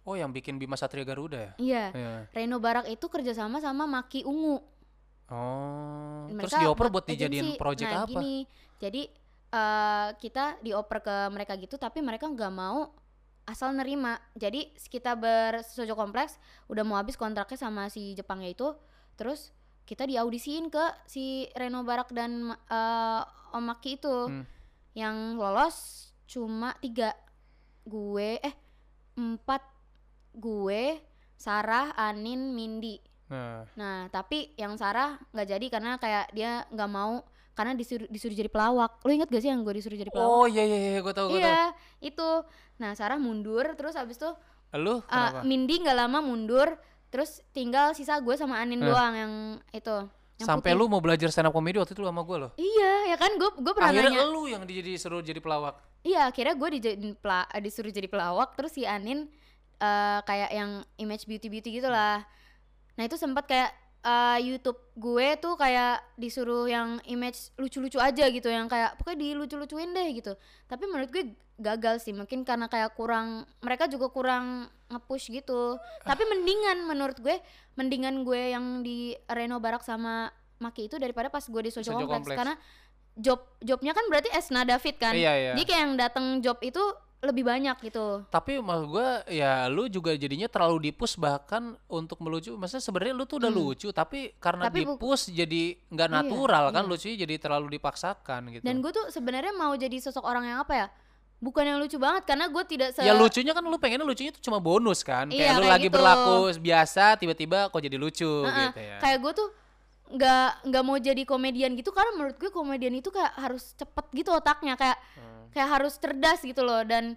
Oh yang bikin Bima Satria Garuda ya? Iya. Iya. Reno Barak itu kerjasama sama Maki Ungu. Oh. Mereka Terus dioper buat dijadiin project nah, apa? Gini, jadi eh, kita dioper ke mereka gitu, tapi mereka nggak mau asal nerima. Jadi kita bersojo kompleks udah mau habis kontraknya sama si Jepangnya itu, terus kita diaudisiin ke si Reno Barak dan eh, Om Maki itu, Hmm. yang lolos cuma tiga, gue eh empat, gue, Sarah, Anin, Mindi. Nah, Nah, tapi yang Sarah nggak jadi karena kayak dia nggak mau karena disuruh disuruh jadi pelawak. Lu inget gak sih yang gue disuruh jadi pelawak? Oh iya iya iya gue tahu gue tahu. iya, itu. Nah, Sarah mundur terus abis itu Lu uh, kenapa? Mindy nggak lama mundur, terus tinggal sisa gue sama Anin Eh. doang yang itu. Yang Sampai putih. lu mau belajar stand up comedy waktu itu lu sama gue loh. Iya, ya kan gue gue pernah Akhirnya nanya. lu yang jadi suruh jadi pelawak. Iya, akhirnya gue dijadiin pela, eh, disuruh jadi pelawak terus si Anin eh, kayak yang image beauty beauty gitulah. Nah, itu sempat kayak eh, YouTube gue tuh kayak disuruh yang image lucu-lucu aja gitu yang kayak pokoknya dilucu-lucuin deh gitu. Tapi menurut gue gagal sih mungkin karena kayak kurang mereka juga kurang nge-push gitu. Tapi mendingan menurut gue mendingan gue yang di Reno Barak sama Maki itu daripada pas gue di Sojo, Sojo Kompleks. Kompleks. karena job jobnya kan berarti Esna David kan. Iya iya. Jadi kayak yang datang job itu lebih banyak gitu. Tapi maksud gue ya lu juga jadinya terlalu dipus bahkan untuk melucu. Maksudnya sebenarnya lu tuh udah Hmm. lucu tapi karena Tapi dipus jadi nggak Iya, natural kan iya. lucunya jadi terlalu dipaksakan gitu. Dan gue tuh sebenarnya mau jadi sosok orang yang apa ya? Bukan yang lucu banget karena gue tidak se Ya lucunya kan lu pengennya lucunya itu cuma bonus kan. Iya, kayak lu kayak lagi gitu. berlaku biasa tiba-tiba kok jadi lucu Heeh, gitu ya. Kayak gue tuh nggak nggak mau jadi komedian gitu karena menurut gue komedian itu kayak harus cepet gitu otaknya kayak Hmm. kayak harus cerdas gitu loh dan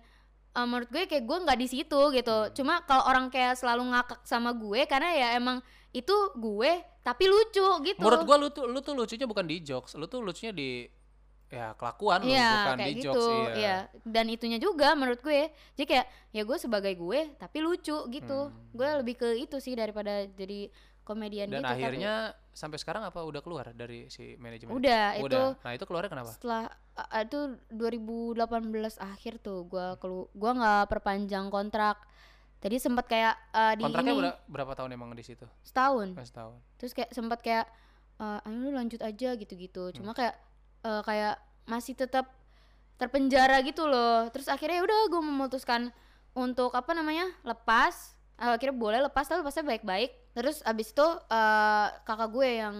uh, menurut gue kayak gue nggak di situ gitu. Hmm. Cuma kalau orang kayak selalu ngakak sama gue karena ya emang itu gue tapi lucu gitu. Menurut gua lu tuh lu tuh lucunya bukan di jokes, lu tuh lucunya di ya kelakuan lu Iya bukan di gitu, jokes iya. iya. Dan itunya juga menurut gue, jadi kayak ya gue sebagai gue tapi lucu gitu. Gue lebih ke itu sih daripada jadi komedian Hmm. Dan gitu. tapi akhirnya sampai sekarang apa udah keluar dari si manajemen? udah, itu Udah. Nah, itu keluarnya kenapa? setelah uh, itu 2018 akhir tuh gue kelu, gua nggak perpanjang kontrak. Tadi sempat kayak uh, di Kontraknya ini bera- berapa tahun emang di situ? setahun. Mas tahun. Terus kayak sempat kayak uh, ayo lu lanjut aja gitu-gitu. Hmm. Cuma kayak uh, kayak masih tetap terpenjara gitu loh. Terus akhirnya udah gue memutuskan untuk apa namanya? lepas. Uh, akhirnya boleh lepas tapi lepasnya baik-baik. Terus abis itu uh, kakak gue yang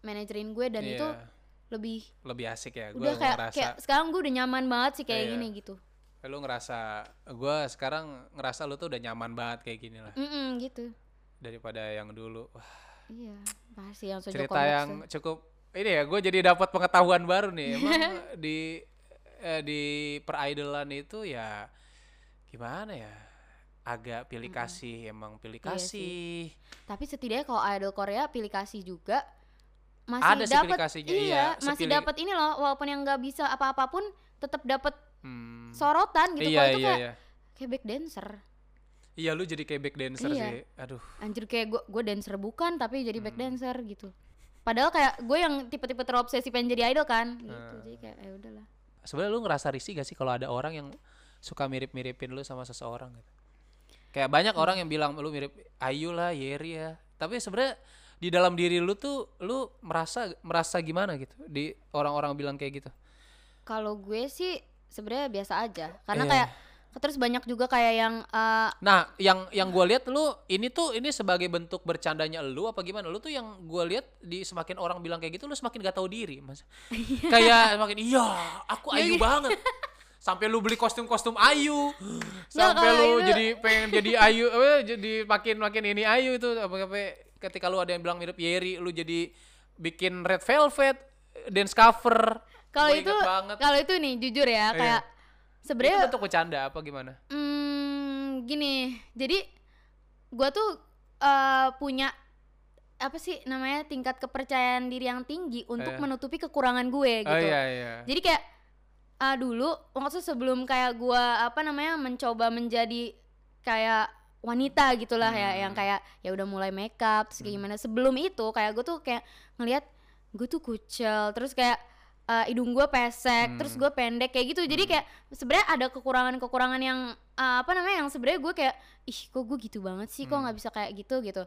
manajerin gue dan itu Iya, lebih lebih asik ya. Udah kayak ngerasa kayak sekarang gue udah nyaman banget sih kayak Iya. gini gitu. lu ngerasa gua sekarang ngerasa lu tuh udah nyaman banget kayak gini lah Mm gitu. daripada yang dulu. Wah, Iya, masih yang cerita Kompleks yang cukup ini ya gue jadi dapat pengetahuan baru nih emang di eh, di peridolan itu ya gimana ya agak pilih kasih emang pilih Iya kasih. Tapi setidaknya kalau idol Korea pilih kasih juga masih Ada sih pilih dapat iya, iya, masih dapat ini loh walaupun yang nggak bisa apa-apapun tetap dapat Hmm. sorotan gitu iya kalau itu iya kayak iya. Kayak back dancer. Iya lu jadi kayak back dancer Iya. sih. Aduh. Anjir kayak gue gue dancer bukan tapi jadi Hmm. back dancer gitu. Padahal kayak gue yang tipe-tipe terobsesi pengen jadi idol kan gitu. Hmm. jadi kayak ya udahlah. Sebenarnya lu ngerasa risih gak sih kalau ada orang yang suka mirip-miripin lu sama seseorang gitu kayak banyak Hmm. orang yang bilang lu mirip Ayu lah Yeri ya tapi sebenarnya di dalam diri lu tuh lu merasa merasa gimana gitu di orang-orang bilang kayak gitu kalau gue sih sebenarnya biasa aja karena Iya. kayak terus banyak juga kayak yang eh, Nah, yang yang gue lihat lu ini tuh ini sebagai bentuk bercandanya lu apa gimana? Lu tuh yang gue lihat di semakin orang bilang kayak gitu lu semakin gak tahu diri, Mas. kayak semakin iya, aku ayu banget. sampai lu beli kostum-kostum Ayu. Sampai kalau lu itu- jadi pengen jadi Ayu eh, jadi makin makin ini Ayu itu. Apa apa ketika lu ada yang bilang mirip Yeri lu jadi bikin Red Velvet dance cover. Kalau itu kalau itu nih jujur ya Iya. kayak itu sebenarnya bentuk bercanda apa gimana? Hmm, gini, jadi gua tuh eh, punya apa sih namanya tingkat kepercayaan diri yang tinggi untuk Iya. menutupi kekurangan gue gitu. oh iya iya. Jadi kayak ah dulu maksudnya sebelum kayak gua apa namanya mencoba menjadi kayak wanita gitulah ya Hmm. yang kayak ya udah mulai makeup terus kayak gimana sebelum itu kayak gue tuh kayak ngelihat gue tuh kucel terus kayak eh, hidung gue pesek terus Hmm. gue pendek kayak gitu jadi kayak sebenarnya ada kekurangan-kekurangan yang eh, apa namanya yang sebenarnya gue kayak ih kok gue gitu banget sih kok Hmm. nggak bisa kayak gitu gitu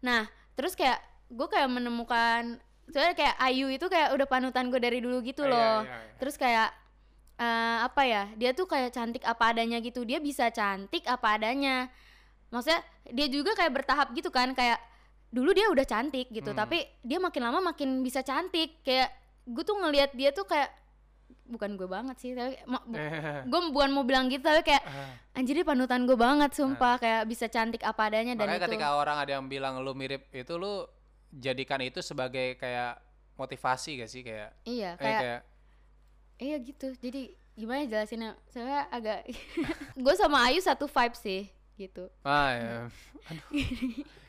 nah terus kayak gue kayak menemukan soalnya kayak Ayu itu kayak udah panutan gue dari dulu gitu Iya, loh iya, iya. terus kayak eh, apa ya dia tuh kayak cantik apa adanya gitu. Dia bisa cantik apa adanya. Maksudnya dia juga kayak bertahap gitu kan kayak dulu dia udah cantik gitu Hmm. tapi dia makin lama makin bisa cantik. Kayak gue tuh ngelihat dia tuh kayak bukan gue banget sih tapi gue bukan mau bilang gitu tapi kayak Ah. anjir dia panutan gue banget sumpah kayak bisa cantik apa adanya. Dan Makanya itu ketika orang ada yang bilang lu mirip itu lu jadikan itu sebagai kayak motivasi gak sih? Kayak iya eh, kayak kayak iya gitu. Jadi gimana jelasinnya? Saya agak gue sama Ayu satu vibe sih gitu. Ah ya. Aduh.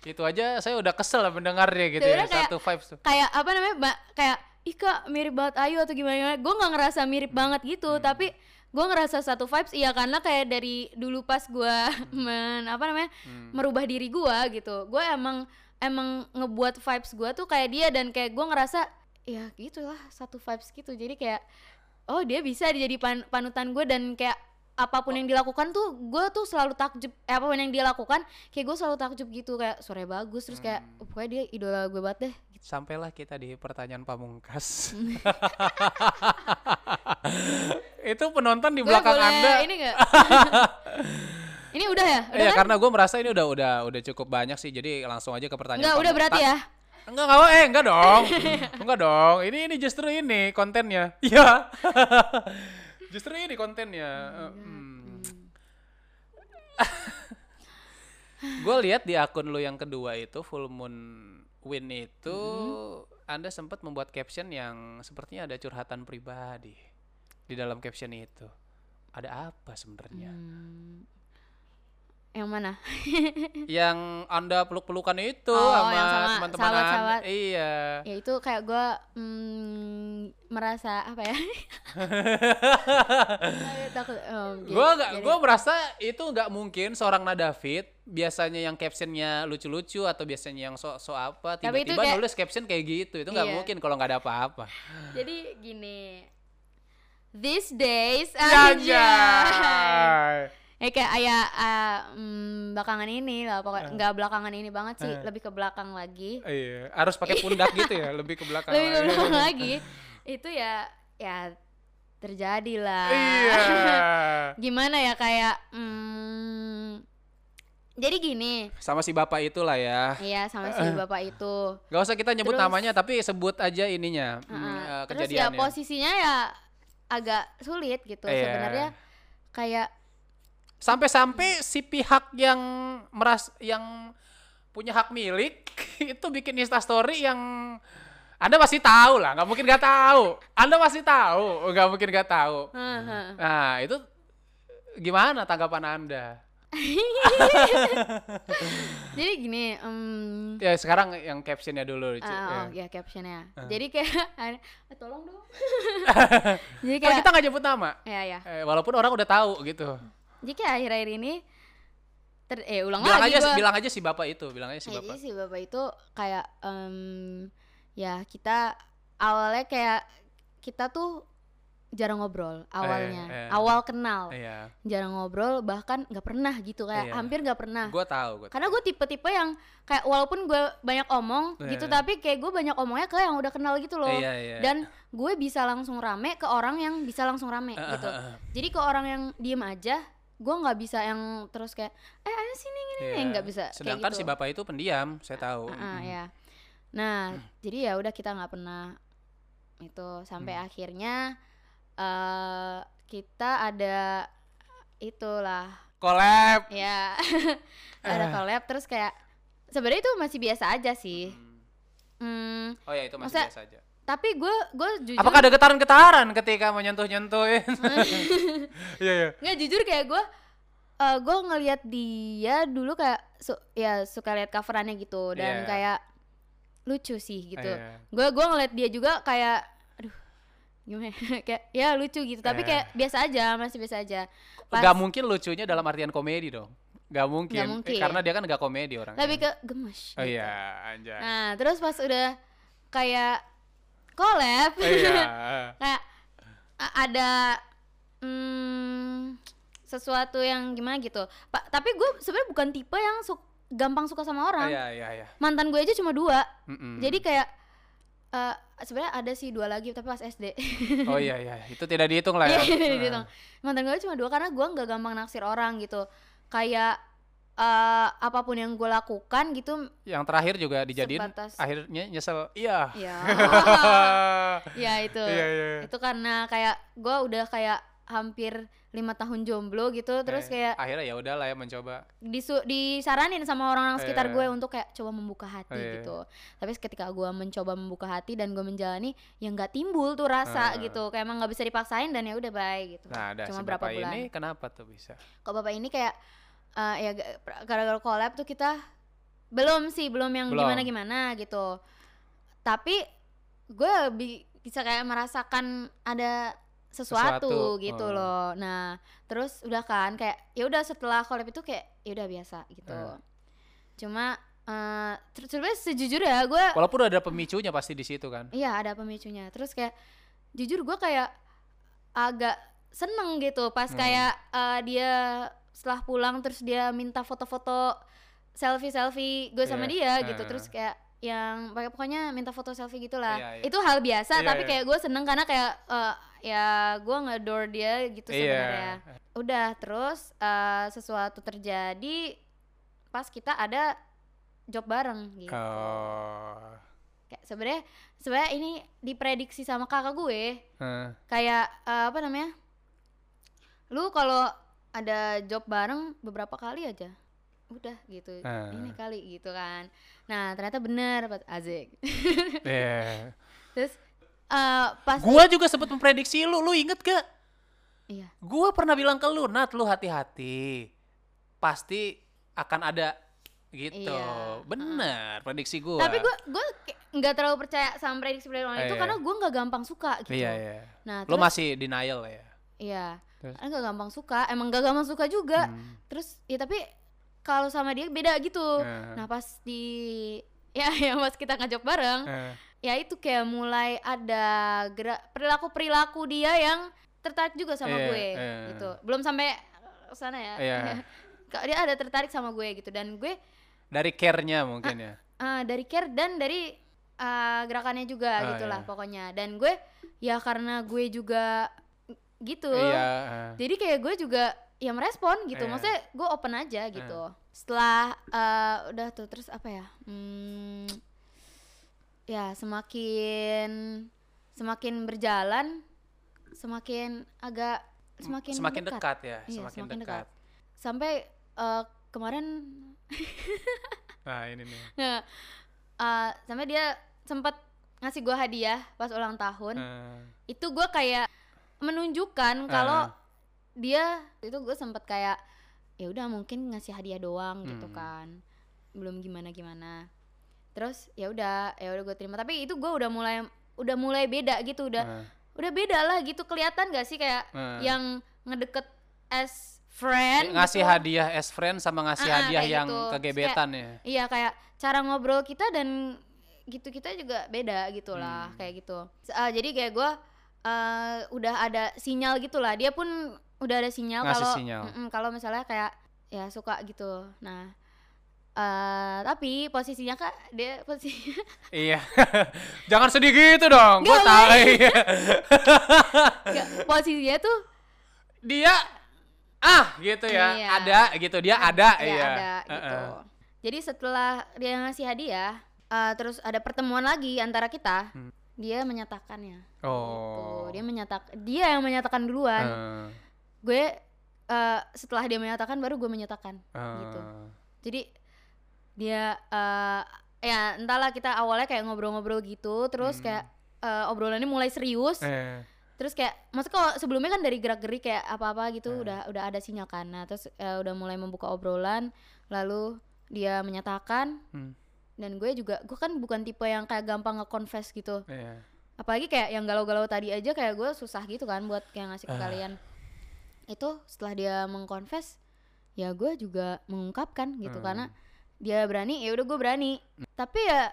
itu aja saya udah kesel lah mendengarnya gitu ya Sebenarnya kayak- satu vibes tuh. kayak apa namanya mbak? Kayak ih kak mirip banget Ayu atau gimana gue nggak ngerasa mirip banget gitu tapi gue ngerasa satu vibes iya karena kayak dari dulu pas gue men apa namanya Hmm. merubah diri gue gitu. Gue emang emang ngebuat vibes gue tuh kayak dia dan kayak gue ngerasa ya gitulah satu vibes gitu. Jadi kayak oh dia bisa jadi pan- panutan gue dan kayak apa pun yang dilakukan tuh gue tuh selalu takjub eh, apa pun yang dia lakukan kayak gue selalu takjub gitu kayak suara bagus terus kayak oh, pokoknya dia idola gue banget deh sampailah kita di pertanyaan pamungkas itu penonton di Gue belakang boleh anda ini enggak? ini udah ya? Udah Iya kan? karena gue merasa ini udah udah udah cukup banyak sih jadi langsung aja ke pertanyaan Enggak, udah berarti ya. Enggak, enggak, eh enggak dong. enggak dong. Ini ini justru ini kontennya. Iya. justru ini kontennya. Hmm. Gue lihat di akun lu yang kedua itu Full Moon Win itu Anda sempat membuat caption yang sepertinya ada curhatan pribadi di dalam caption itu. Ada apa sebenarnya? Hmm. Yang mana? Yang Anda peluk-pelukan itu Oh, sama sama teman-teman sahabat-sahabat. Iya. ya itu kayak gue mm, merasa apa ya? Takut. Nggak, jadi- gua merasa itu nggak mungkin seorang Nadafit biasanya yang captionnya lucu-lucu atau biasanya yang so so apa tiba-tiba kayak- nulis caption kayak gitu itu nggak Iya. mungkin kalau nggak ada apa-apa. Jadi gini. These days aja. Ya kayak ayah ah, mm, belakangan ini lah pokoknya nggak belakangan ini banget sih Eh. lebih ke belakang lagi Iya, harus pakai pundak gitu ya, lebih ke belakang. lebih ke lagi. belakang lagi itu ya ya terjadi lah Iya. gimana ya kayak mm, jadi gini Sama si bapak itulah ya. iya sama si bapak itu Gak usah kita nyebut Terus- namanya tapi sebut aja ininya hmm, Heeh. eh, terus ya kejadiannya. posisinya ya agak sulit gitu Iya. sebenarnya kayak Sampai-sampai si pihak yang meras yang punya hak milik itu bikin Insta story yang Anda pasti tahu lah, nggak mungkin nggak tahu. Anda pasti tahu, nggak mungkin nggak tahu. Nah itu gimana tanggapan Anda? jadi gini em, Ya sekarang yang captionnya dulu. Ci. ah, oh Ya. ya captionnya jadi kayak eh, tolong dong jadi kayak kita nggak nyebut nama, ya ya eh, walaupun orang udah tahu gitu. Jadi kayak akhir-akhir ini ter eh ulang Bilang lagi aja, gua. bilang aja si bapak itu, bilang aja si Ya, bapak. jadi si bapak itu kayak em, ya kita awalnya kayak kita tuh jarang ngobrol awalnya eh. awal kenal Iya, jarang ngobrol bahkan nggak pernah gitu kayak Iya. hampir nggak pernah gue tahu. Gua karena gue tipe-tipe yang kayak walaupun gue banyak omong gitu Iya. tapi kayak gue banyak omongnya ke yang udah kenal gitu loh Iya, iya. dan gue bisa langsung rame ke orang yang bisa langsung rame Ah, gitu ah, ah. jadi ke orang yang diem aja gue nggak bisa yang terus kayak eh ayo sini gini nih nggak bisa kayak Sedangkan gitu. si bapak itu pendiam, saya tahu. Ah, ah, Mm. ya nah jadi ya udah kita nggak pernah itu sampai Hmm. akhirnya eh kita ada itulah Collab. ya ada collab terus kayak sebenarnya itu masih biasa aja sih hmm, Oh ya itu masih Masa- biasa aja. Tapi gue gue jujur Apakah ada getaran-getaran ketika menyentuh-nyentuhin? Iya iya. nggak jujur kayak gue eh gue ngelihat dia dulu kayak su- ya suka lihat coverannya gitu dan Iya. kayak lucu sih gitu Iya. gue gua ngeliat dia juga kayak aduh gimana ya? kayak ya lucu gitu tapi Eh. kayak biasa aja masih biasa aja Pas- Gak mungkin lucunya dalam artian komedi dong. Gak mungkin. Eh, mungkin. karena dia kan gak komedi orang. lebih ke gemes Oh gitu. iya, anjay. nah terus pas udah kayak collab Iya. kayak ada hmm, sesuatu yang gimana gitu pak tapi gue sebenarnya bukan tipe yang su- gampang suka sama orang Iya, iya, iya. mantan gue aja cuma dua Mm-mm. jadi kayak eh sebenarnya ada sih dua lagi tapi pas SD Oh iya, iya. Itu tidak dihitung lah ya. Iya, gitu. Mantan gue cuma dua karena gue nggak gampang naksir orang gitu. Kayak eh apa pun yang gue lakukan gitu, Yang terakhir juga dijadiin Sebatas- akhirnya nyesel. Iya. ya, ya itu, Iya, iya. itu karena kayak gue udah kayak hampir lima tahun jomblo gitu, terus Eh, kayak akhirnya ya udahlah ya mencoba. disu disaranin sama orang-orang sekitar Iya. gue untuk kayak coba membuka hati iya. gitu. Tapi ketika gue mencoba membuka hati dan gue menjalani, ya nggak timbul tuh rasa Ah. gitu. Kayak emang nggak bisa dipaksain dan ya udah baik gitu. Nah, ada Cuma si berapa bapak bulan. ini kenapa tuh bisa? Kok bapak ini kayak eh, ya ga- gara-gara collab tuh kita belum sih belum yang Belum. gimana gimana gitu. Tapi gue bi- bisa kayak merasakan ada sesuatu, Sesuatu, gitu oh. loh. Nah, terus udah kan kayak ya udah setelah collab itu kayak ya udah biasa gitu. Eh. Cuma eh terus sebenarnya sejujurnya gue Walaupun ada pemicunya pasti di situ kan. Iya ada pemicunya. Terus kayak jujur gue kayak agak seneng gitu pas Hmm. kayak eh, dia setelah pulang terus dia minta foto-foto selfie selfie gue sama Iya, dia gitu. eh. Terus kayak yang pakai pokoknya minta foto selfie gitulah. Iya, iya. Itu hal biasa Iya, tapi iya. kayak gue seneng karena kayak eh, ya gue ngedor dia gitu sebenarnya. Iya. Udah terus eh, sesuatu terjadi pas kita ada job bareng gitu Oh. kayak sebenarnya sebenarnya ini diprediksi sama kakak gue Eh, kayak eh, apa namanya lu kalau ada job bareng beberapa kali aja udah gitu Ah. ini kali gitu kan nah ternyata bener Pak Azik iya. terus eh, pas Gua juga sempat memprediksi lu, lu inget gak? iya Gua pernah bilang ke lu, Nat, lu hati-hati. Pasti akan ada gitu. Iya. Bener, prediksi gua. tapi gue kayak nggak terlalu percaya sama prediksi prediksi orang itu Iya. karena gue nggak gampang suka gitu Iya, iya. nah Lu terus masih denial ya. iya Terus? karena nggak gampang suka emang nggak gampang suka juga Hmm. terus ya tapi kalau sama dia beda gitu Eh. nah pas di ya yang pas kita ngajak bareng Eh, ya itu kayak mulai ada gerak perilaku perilaku dia yang tertarik juga sama Iya, gue iya. gitu belum sampai ke sana ya Iya. Kak, dia ada tertarik sama gue gitu dan gue Dari care-nya mungkin ya. ah, dari care dan dari ah, gerakannya juga Ah, gitulah iya. pokoknya dan gue ya karena gue juga gitu. Iya. jadi kayak gue juga ya merespon gitu. Iya. maksudnya gue open aja gitu. Setelah eh, udah tuh terus apa ya? Hmm, ya semakin semakin berjalan semakin agak semakin, semakin dekat, ya, Iya, semakin, semakin dekat. sampai eh, kemarin Nah, ini nih. nah, eh, sampai dia sempat ngasih gue hadiah pas ulang tahun. Eh, itu gue kayak menunjukkan kalau Ah. dia itu gue sempet kayak ya udah mungkin ngasih hadiah doang gitu Hmm. kan belum gimana gimana terus ya udah ya udah gue terima tapi itu gue udah mulai udah mulai beda gitu udah eh, udah beda lah gitu kelihatan gak sih kayak eh. yang ngedeket as friend ngasih gitu. hadiah as friend sama ngasih ah, hadiah kayak yang gitu. kegebetan ya. iya kayak cara ngobrol kita dan gitu kita juga beda gitu lah Hmm. kayak gitu ah, jadi kayak gue eh, udah ada sinyal gitu lah dia pun udah ada sinyal kalau kalau misalnya kayak ya suka gitu nah eh tapi posisinya kak dia posisi Iya. Jangan sedih gitu dong. Nggak, tahu. Posisinya tuh Dia ah gitu ya. Iya. Ada gitu. Dia ada ya iya. ada gitu Heeh. jadi setelah dia ngasih hadiah eh, terus ada pertemuan lagi antara kita Hmm. Dia menyatakannya Oh. Tuh, dia menyatak dia yang menyatakan duluan Eh, gue eh, setelah dia menyatakan baru gue menyatakan eh, gitu. jadi dia eh, ya entahlah kita awalnya kayak ngobrol-ngobrol gitu terus Hmm. kayak eh, obrolannya mulai serius Eh, terus kayak maksudnya kalau sebelumnya kan dari gerak-gerik kayak apa-apa gitu Eh. udah udah ada sinyal kan nah terus eh, udah mulai membuka obrolan lalu dia menyatakan Hmm. Dan gue juga gue kan bukan tipe yang kayak gampang nge-confess gitu iya. apalagi kayak yang galau-galau tadi aja kayak gue susah gitu kan buat kayak ngasih ke Ah. kalian itu setelah dia mengkonfes ya gue juga mengungkapkan gitu Hmm. karena dia berani ya udah gue berani tapi ya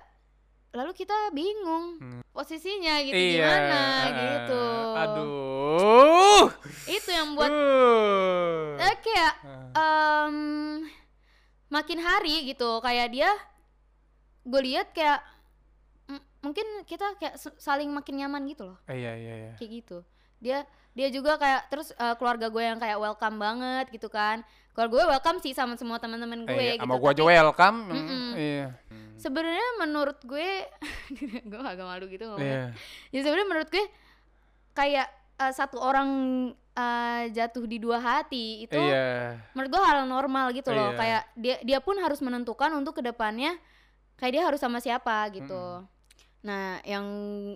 lalu kita bingung Hmm. posisinya gitu iya. gimana eh, gitu Aduh. itu yang buat Uh. kayak em, makin hari gitu kayak dia gue lihat kayak mungkin kita kayak saling makin nyaman gitu loh Iya iya iya. kayak gitu dia dia juga kayak terus eh, keluarga gue yang kayak welcome banget gitu kan keluarga gue welcome sih sama semua teman-teman gue Iya, gitu sama gua aja welcome. Mm-mm. Iya. sebenarnya menurut gue gue agak malu gitu ngomongnya Iya. ya sebenarnya menurut gue kayak eh, satu orang eh, jatuh di dua hati itu Iya. menurut gue hal normal gitu loh Iya. kayak dia dia pun harus menentukan untuk ke depannya kayak dia harus sama siapa gitu nah yang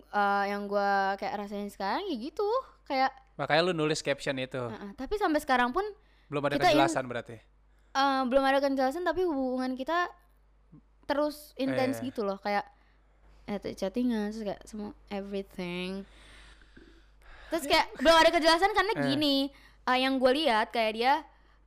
eh, yang gue kayak rasain sekarang ya gitu kayak Makanya lu nulis caption itu. eh, eh, tapi sampai sekarang pun Belum ada in- kejelasan berarti. eh, belum ada kejelasan tapi hubungan kita terus intens Iya. gitu loh kayak eh chattingan terus kayak semua everything terus kayak belum ada kejelasan karena Eh. gini eh, yang gue lihat kayak dia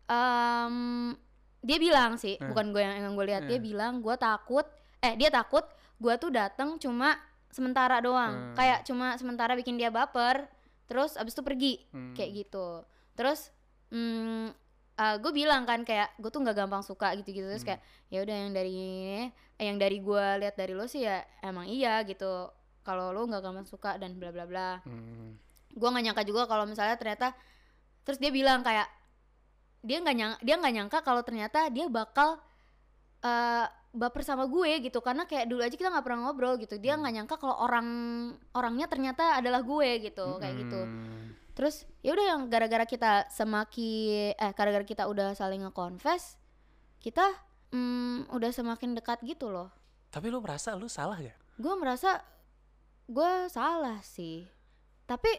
em, dia bilang sih Eh. bukan gue yang yang gue lihat dia Eh. bilang gue takut eh dia takut gue tuh datang cuma sementara doang Hmm. kayak cuma sementara bikin dia baper terus abis itu pergi Hmm. kayak gitu terus hmm, gue bilang kan kayak gue tuh nggak gampang suka gitu-gitu terus Hmm. kayak ya udah yang dari eh, yang dari gue lihat dari lo sih ya emang iya gitu kalau lo nggak gampang suka dan bla bla bla Hmm. gue nggak nyangka juga kalau misalnya ternyata terus dia bilang kayak dia nggak nyangka dia nggak nyangka kalau ternyata dia bakal eh, baper sama gue gitu karena kayak dulu aja kita nggak pernah ngobrol gitu dia Hmm. nggak nyangka kalau orang orangnya ternyata adalah gue gitu kayak gitu Hmm. terus ya udah yang gara-gara kita semakin eh gara-gara kita udah saling nge-confess kita mm, udah semakin dekat gitu loh Tapi lu merasa lu salah gak? gue merasa gue salah sih tapi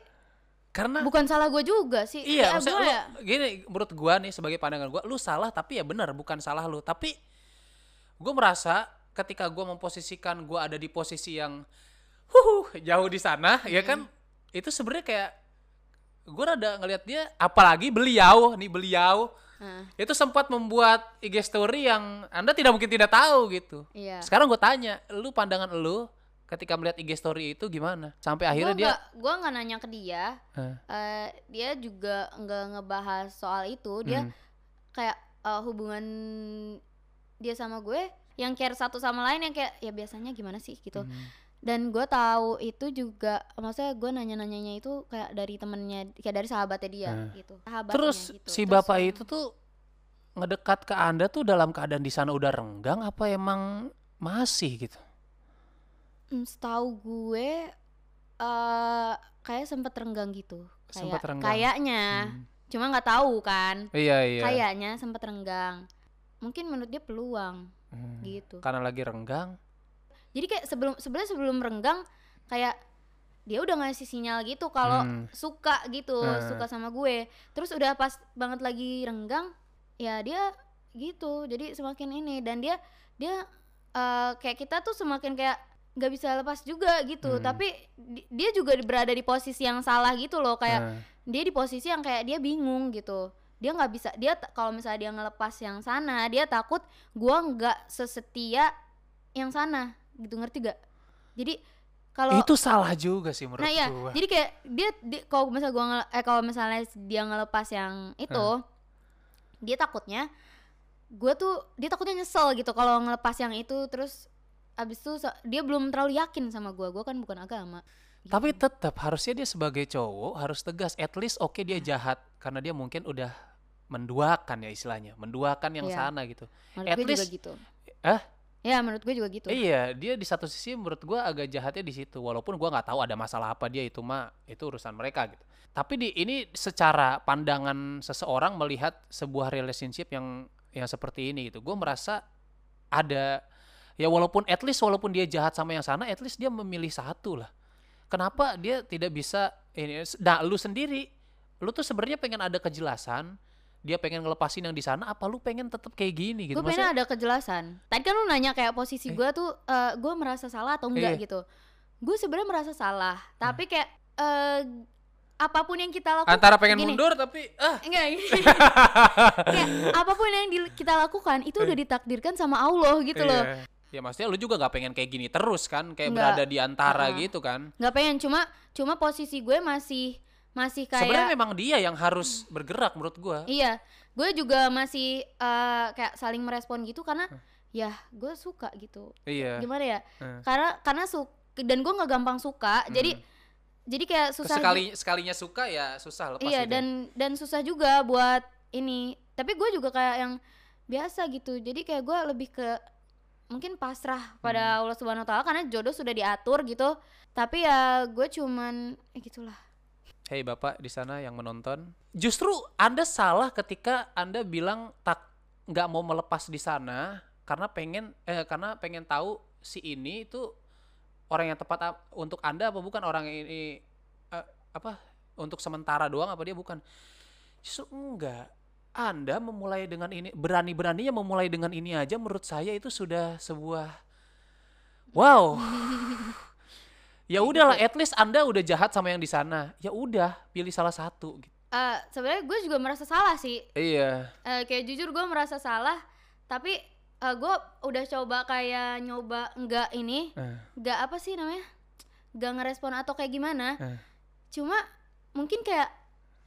Karena bukan salah gue juga sih iya, maksudnya lu, ya gini menurut gua nih sebagai pandangan gua, lu salah tapi ya benar bukan salah lu. Tapi gua merasa ketika gua memposisikan gua ada di posisi yang huh, jauh di sana, ya kan itu sebenarnya kayak gua rada ngelihat dia apalagi beliau nih beliau Nah, itu sempat membuat IG story yang Anda tidak mungkin tidak tahu gitu. iya Sekarang gue tanya, lu pandangan lu ketika melihat IG story itu gimana? Sampai akhirnya gue dia gue nggak nanya ke dia Eh. Eh, dia juga nggak ngebahas soal itu dia Hmm. kayak eh, hubungan dia sama gue yang care satu sama lain yang kayak ya biasanya gimana sih gitu Hmm. dan gue tahu itu juga maksudnya gue nanya nanyanya itu kayak dari temennya kayak dari sahabatnya dia Nah. gitu sahabatnya Terus gitu. si Terus, bapak itu tuh ngedekat ke Anda tuh dalam keadaan di sana udah renggang apa emang masih gitu? mm, setahu gue eh kayak sempet renggang gitu kayak Sempet renggang. kayaknya Hmm. cuma nggak tahu kan Iya iya. kayaknya sempet renggang mungkin menurut dia peluang Hmm. gitu Karena lagi renggang. jadi kayak sebelum sebenarnya sebelum renggang kayak dia udah ngasih sinyal gitu kalau Hmm. suka gitu Hmm. suka sama gue terus udah pas banget lagi renggang ya dia gitu jadi semakin ini dan dia dia eh, kayak kita tuh semakin kayak nggak bisa lepas juga gitu Hmm. tapi di- dia juga berada di posisi yang salah gitu loh kayak Nah, dia di posisi yang kayak dia bingung gitu dia nggak bisa dia kalau misalnya dia ngelepas yang sana dia takut gua nggak sesetia yang sana gitu ngerti gak jadi kalau itu salah juga sih menurut nah ya gua. jadi kayak dia, dia kalau misalnya gua ngele- eh kalau misalnya dia ngelepas yang itu dia takutnya gue tuh dia takutnya nyesel gitu kalau ngelepas yang itu terus abis itu so- dia belum terlalu yakin sama gua gua kan bukan agama gitu. Tapi tetap harusnya dia sebagai cowok harus tegas. At least oke dia jahat karena dia mungkin udah menduakan ya istilahnya, menduakan yang Iya. sana gitu. Menurut at gue juga least- gitu Eh? ya menurut gue juga gitu Iya, dia di satu sisi menurut gua agak jahatnya di situ. Walaupun gua nggak tahu ada masalah apa dia itu mah itu urusan mereka gitu. Tapi di ini secara pandangan seseorang melihat sebuah relationship yang yang seperti ini gitu. Gue merasa ada ya walaupun at least walaupun dia jahat sama yang sana, at least dia memilih satu lah. Kenapa dia tidak bisa ini? Nah, lu sendiri, lu tuh sebenarnya pengen ada kejelasan. Dia pengen ngelepasin yang di sana, apa lu pengen tetap kayak gini gitu? gue pengen ada kejelasan tadi kan lu nanya kayak posisi Eh. gue tuh eh, gue merasa salah atau enggak Iya. gitu gue sebenarnya merasa salah tapi kayak eh, apa pun yang kita lakukan antara pengen gini, mundur tapi ah enggak gini. kayak apa pun yang di- kita lakukan itu udah ditakdirkan sama Allah gitu loh Iya. Ya maksudnya lu juga gak pengen kayak gini terus kan, kayak Nggak. berada di antara Uh-uh. gitu kan. nggak pengen cuma cuma posisi gue masih masih Sebenarnya kayak memang dia yang harus bergerak menurut gua. iya gue juga masih eh, kayak saling merespon gitu karena ya gue suka gitu Iya. gimana ya Hmm. karena karena su dan gue nggak gampang suka jadi Hmm. jadi kayak susah Sekali sekalinya suka ya susah lepas iya gitu. dan dan susah juga buat ini tapi gue juga kayak yang biasa gitu jadi kayak gue lebih ke mungkin pasrah Hmm. pada Allah Subhanahu Wa Taala karena jodoh sudah diatur gitu tapi ya gue cuman eh gitulah Hei Bapak di sana yang menonton, justru Anda salah ketika Anda bilang tak nggak mau melepas di sana karena pengen eh karena pengen tahu si ini itu orang yang tepat untuk Anda apa bukan orang ini eh, apa untuk sementara doang apa dia bukan. Justru enggak. Anda memulai dengan ini berani-beraninya memulai dengan ini aja menurut saya itu sudah sebuah wow. ya udahlah, at least Anda udah jahat sama yang di sana. Ya udah, pilih salah satu. gitu. Eh, sebenarnya gue juga merasa salah sih Iya. Eh, kayak jujur gue merasa salah tapi eh, gue udah coba kayak nyoba enggak ini Eh. nggak apa sih namanya nggak ngerespon atau kayak gimana Eh. cuma mungkin kayak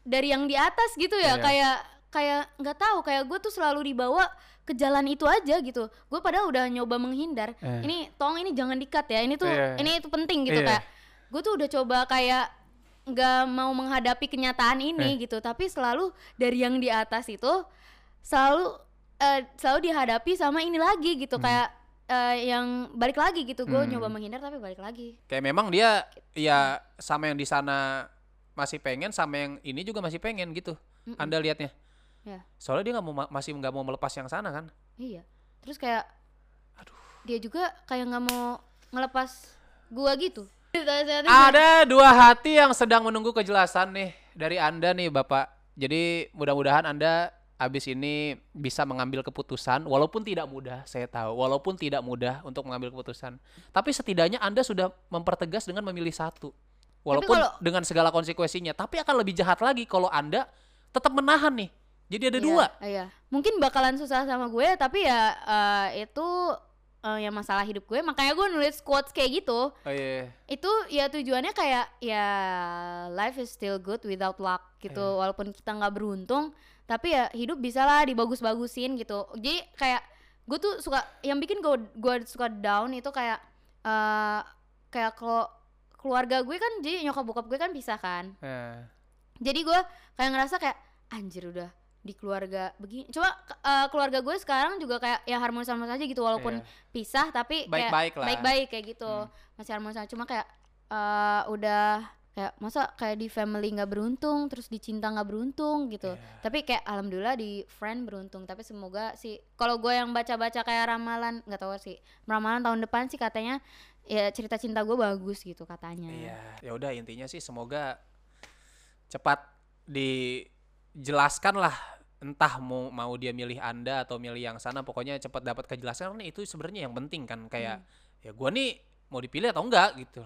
dari yang di atas gitu Iya. ya kayak kayak nggak tahu kayak gue tuh selalu dibawa ke jalan itu aja gitu gue padahal udah nyoba menghindar Eh. ini tolong ini jangan dikat ya ini tuh Iya. ini itu penting gitu Iya. kayak gue tuh udah coba kayak nggak mau menghadapi kenyataan Eh. ini gitu tapi selalu dari yang di atas itu selalu eh, selalu dihadapi sama ini lagi gitu kayak eh, yang balik lagi gitu gue Hmm. nyoba menghindar tapi balik lagi Kayak memang dia ya sama yang di sana masih pengen sama yang ini juga masih pengen gitu. Mm-mm. Anda lihatnya. Ya. Soalnya dia nggak mau ma- masih nggak mau melepas yang sana kan. Iya. Terus kayak Aduh. dia juga kayak nggak mau ngelepas gua gitu. Ada dua hati yang sedang menunggu kejelasan nih dari Anda nih Bapak. Jadi mudah-mudahan Anda habis ini bisa mengambil keputusan walaupun tidak mudah, saya tahu. Walaupun tidak mudah untuk mengambil keputusan. Tapi setidaknya Anda sudah mempertegas dengan memilih satu. Walaupun kalau- dengan segala konsekuensinya, tapi akan lebih jahat lagi kalau Anda tetap menahan nih. Jadi ada Iya, dua. Iya. Mungkin bakalan susah sama gue tapi ya eh, itu eh, ya masalah hidup gue makanya gue nulis quotes kayak gitu. Oh iya. Itu ya tujuannya kayak ya life is still good without luck gitu. Iya. Walaupun kita nggak beruntung tapi ya hidup bisa lah dibagus-bagusin gitu. Jadi kayak gue tuh suka yang bikin gue gue suka down itu kayak eh kayak kalau keluarga gue kan jadi nyokap bokap gue kan pisah kan Nah, jadi gue kayak ngerasa kayak anjir udah di keluarga begini coba eh, keluarga gue sekarang juga kayak ya harmonis harmonis aja gitu walaupun Iya. pisah tapi kayak Baik-baik lah. baik-baik kayak gitu Hmm. masih harmonis cuma kayak eh, udah kayak masa kayak di family nggak beruntung terus di cinta nggak beruntung gitu Iya. tapi kayak alhamdulillah di friend beruntung tapi semoga sih kalau gue yang baca-baca kayak ramalan nggak tahu sih ramalan tahun depan sih katanya ya cerita cinta gue bagus gitu katanya Iya, ya udah intinya sih semoga cepat dijelaskan lah entah mau mau dia milih anda atau milih yang sana pokoknya cepat dapat kejelasan. Karena itu sebenarnya yang penting kan kayak ya gua nih mau dipilih atau enggak gitu.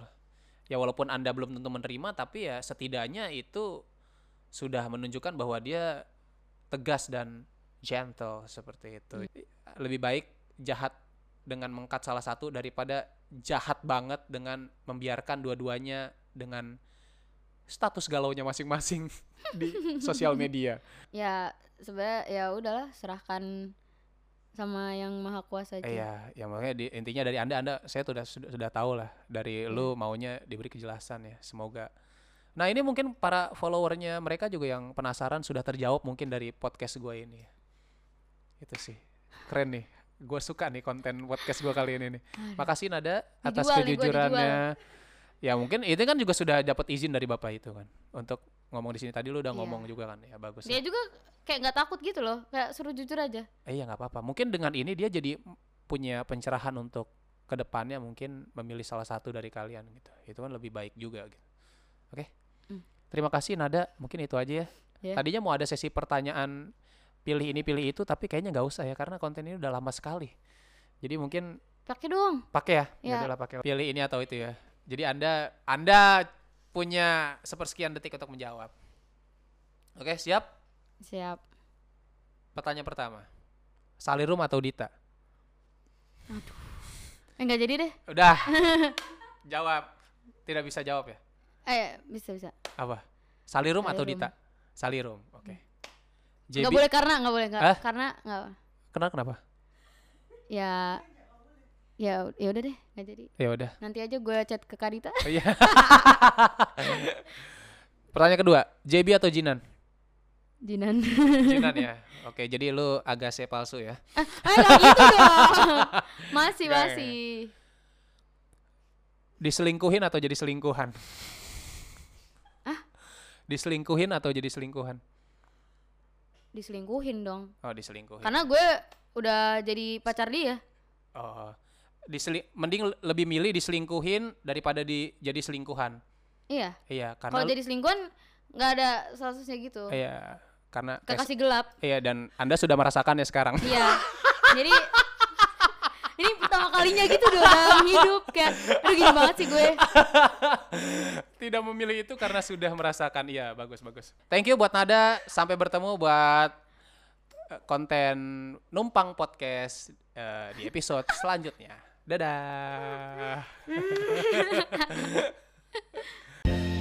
Ya walaupun anda belum tentu menerima tapi ya setidaknya itu sudah menunjukkan bahwa dia tegas dan gentle seperti itu. Lebih baik jahat dengan mengkat salah satu daripada jahat banget dengan membiarkan dua-duanya dengan status galaunya masing-masing di sosial media. ya sebenarnya ya udahlah serahkan sama yang maha kuasa aja Iya, ya makanya di- intinya dari anda, anda saya sudah sudah, sudah tahu lah dari lu maunya diberi kejelasan ya, semoga. Nah ini mungkin para followernya mereka juga yang penasaran sudah terjawab mungkin dari podcast gue ini. Itu sih keren nih. Gue suka nih konten podcast gue kali ini nih. Makasih Nada atas Dijual nih, kejujurannya. Ya mungkin itu kan juga sudah dapat izin dari bapak itu kan untuk ngomong di sini. Tadi lu udah Iya. ngomong juga kan, ya bagus. Dia juga kayak nggak takut gitu loh, kayak suruh jujur aja. Eh ya nggak apa-apa. Mungkin dengan ini dia jadi punya pencerahan untuk ke depannya mungkin memilih salah satu dari kalian gitu. Itu kan lebih baik juga gitu. Oke. Hmm. Terima kasih Nada. Mungkin itu aja ya. Ya. Tadinya mau ada sesi pertanyaan pilih ini pilih itu tapi kayaknya nggak usah ya karena konten ini udah lama sekali. Jadi mungkin Pakai dong. pakai ya. Ya. Ya udahlah pakai. Pilih ini atau itu ya. Jadi Anda Anda punya sepersekian detik untuk menjawab. Oke, siap? Siap. Pertanyaan pertama. Salirum atau Dita? Eh nggak jadi deh. Udah. jawab. Tidak bisa jawab ya? Eh bisa bisa. Apa? Salirum, atau Salirum. Dita? Salirum. Oke. Nggak JB boleh karena nggak boleh Hah? karena nggak. kenapa kenapa? Ya ya ya udah deh nggak jadi. Ya udah. Nanti aja gue chat ke Kadita. Oh, Iya. Pertanyaan kedua, JB atau Jinan? Jinan. Jinan ya. Oke, jadi lu agak C palsu ya. ah nggak gitu dong. Masih Nggak, masih. Diselingkuhin atau jadi selingkuhan? Diselingkuhin atau jadi selingkuhan? Diselingkuhin dong. Oh, diselingkuhin. Karena gue udah jadi pacar dia. Oh. Diseli mending le- lebih milih diselingkuhin daripada di jadi selingkuhan. Iya. Iya, karena Kalau jadi selingkuhan nggak ada statusnya gitu. iya, karena Kekasih gelap. iya dan Anda sudah merasakan ya sekarang. Iya. Jadi ini pertama kalinya gitu dong dalam hidup kayak aduh gini banget sih gue. Tidak memilih itu karena sudah merasakan. Iya, bagus bagus. Thank you buat Nada. Sampai bertemu buat eh, konten numpang podcast eh, di episode selanjutnya. Dadah.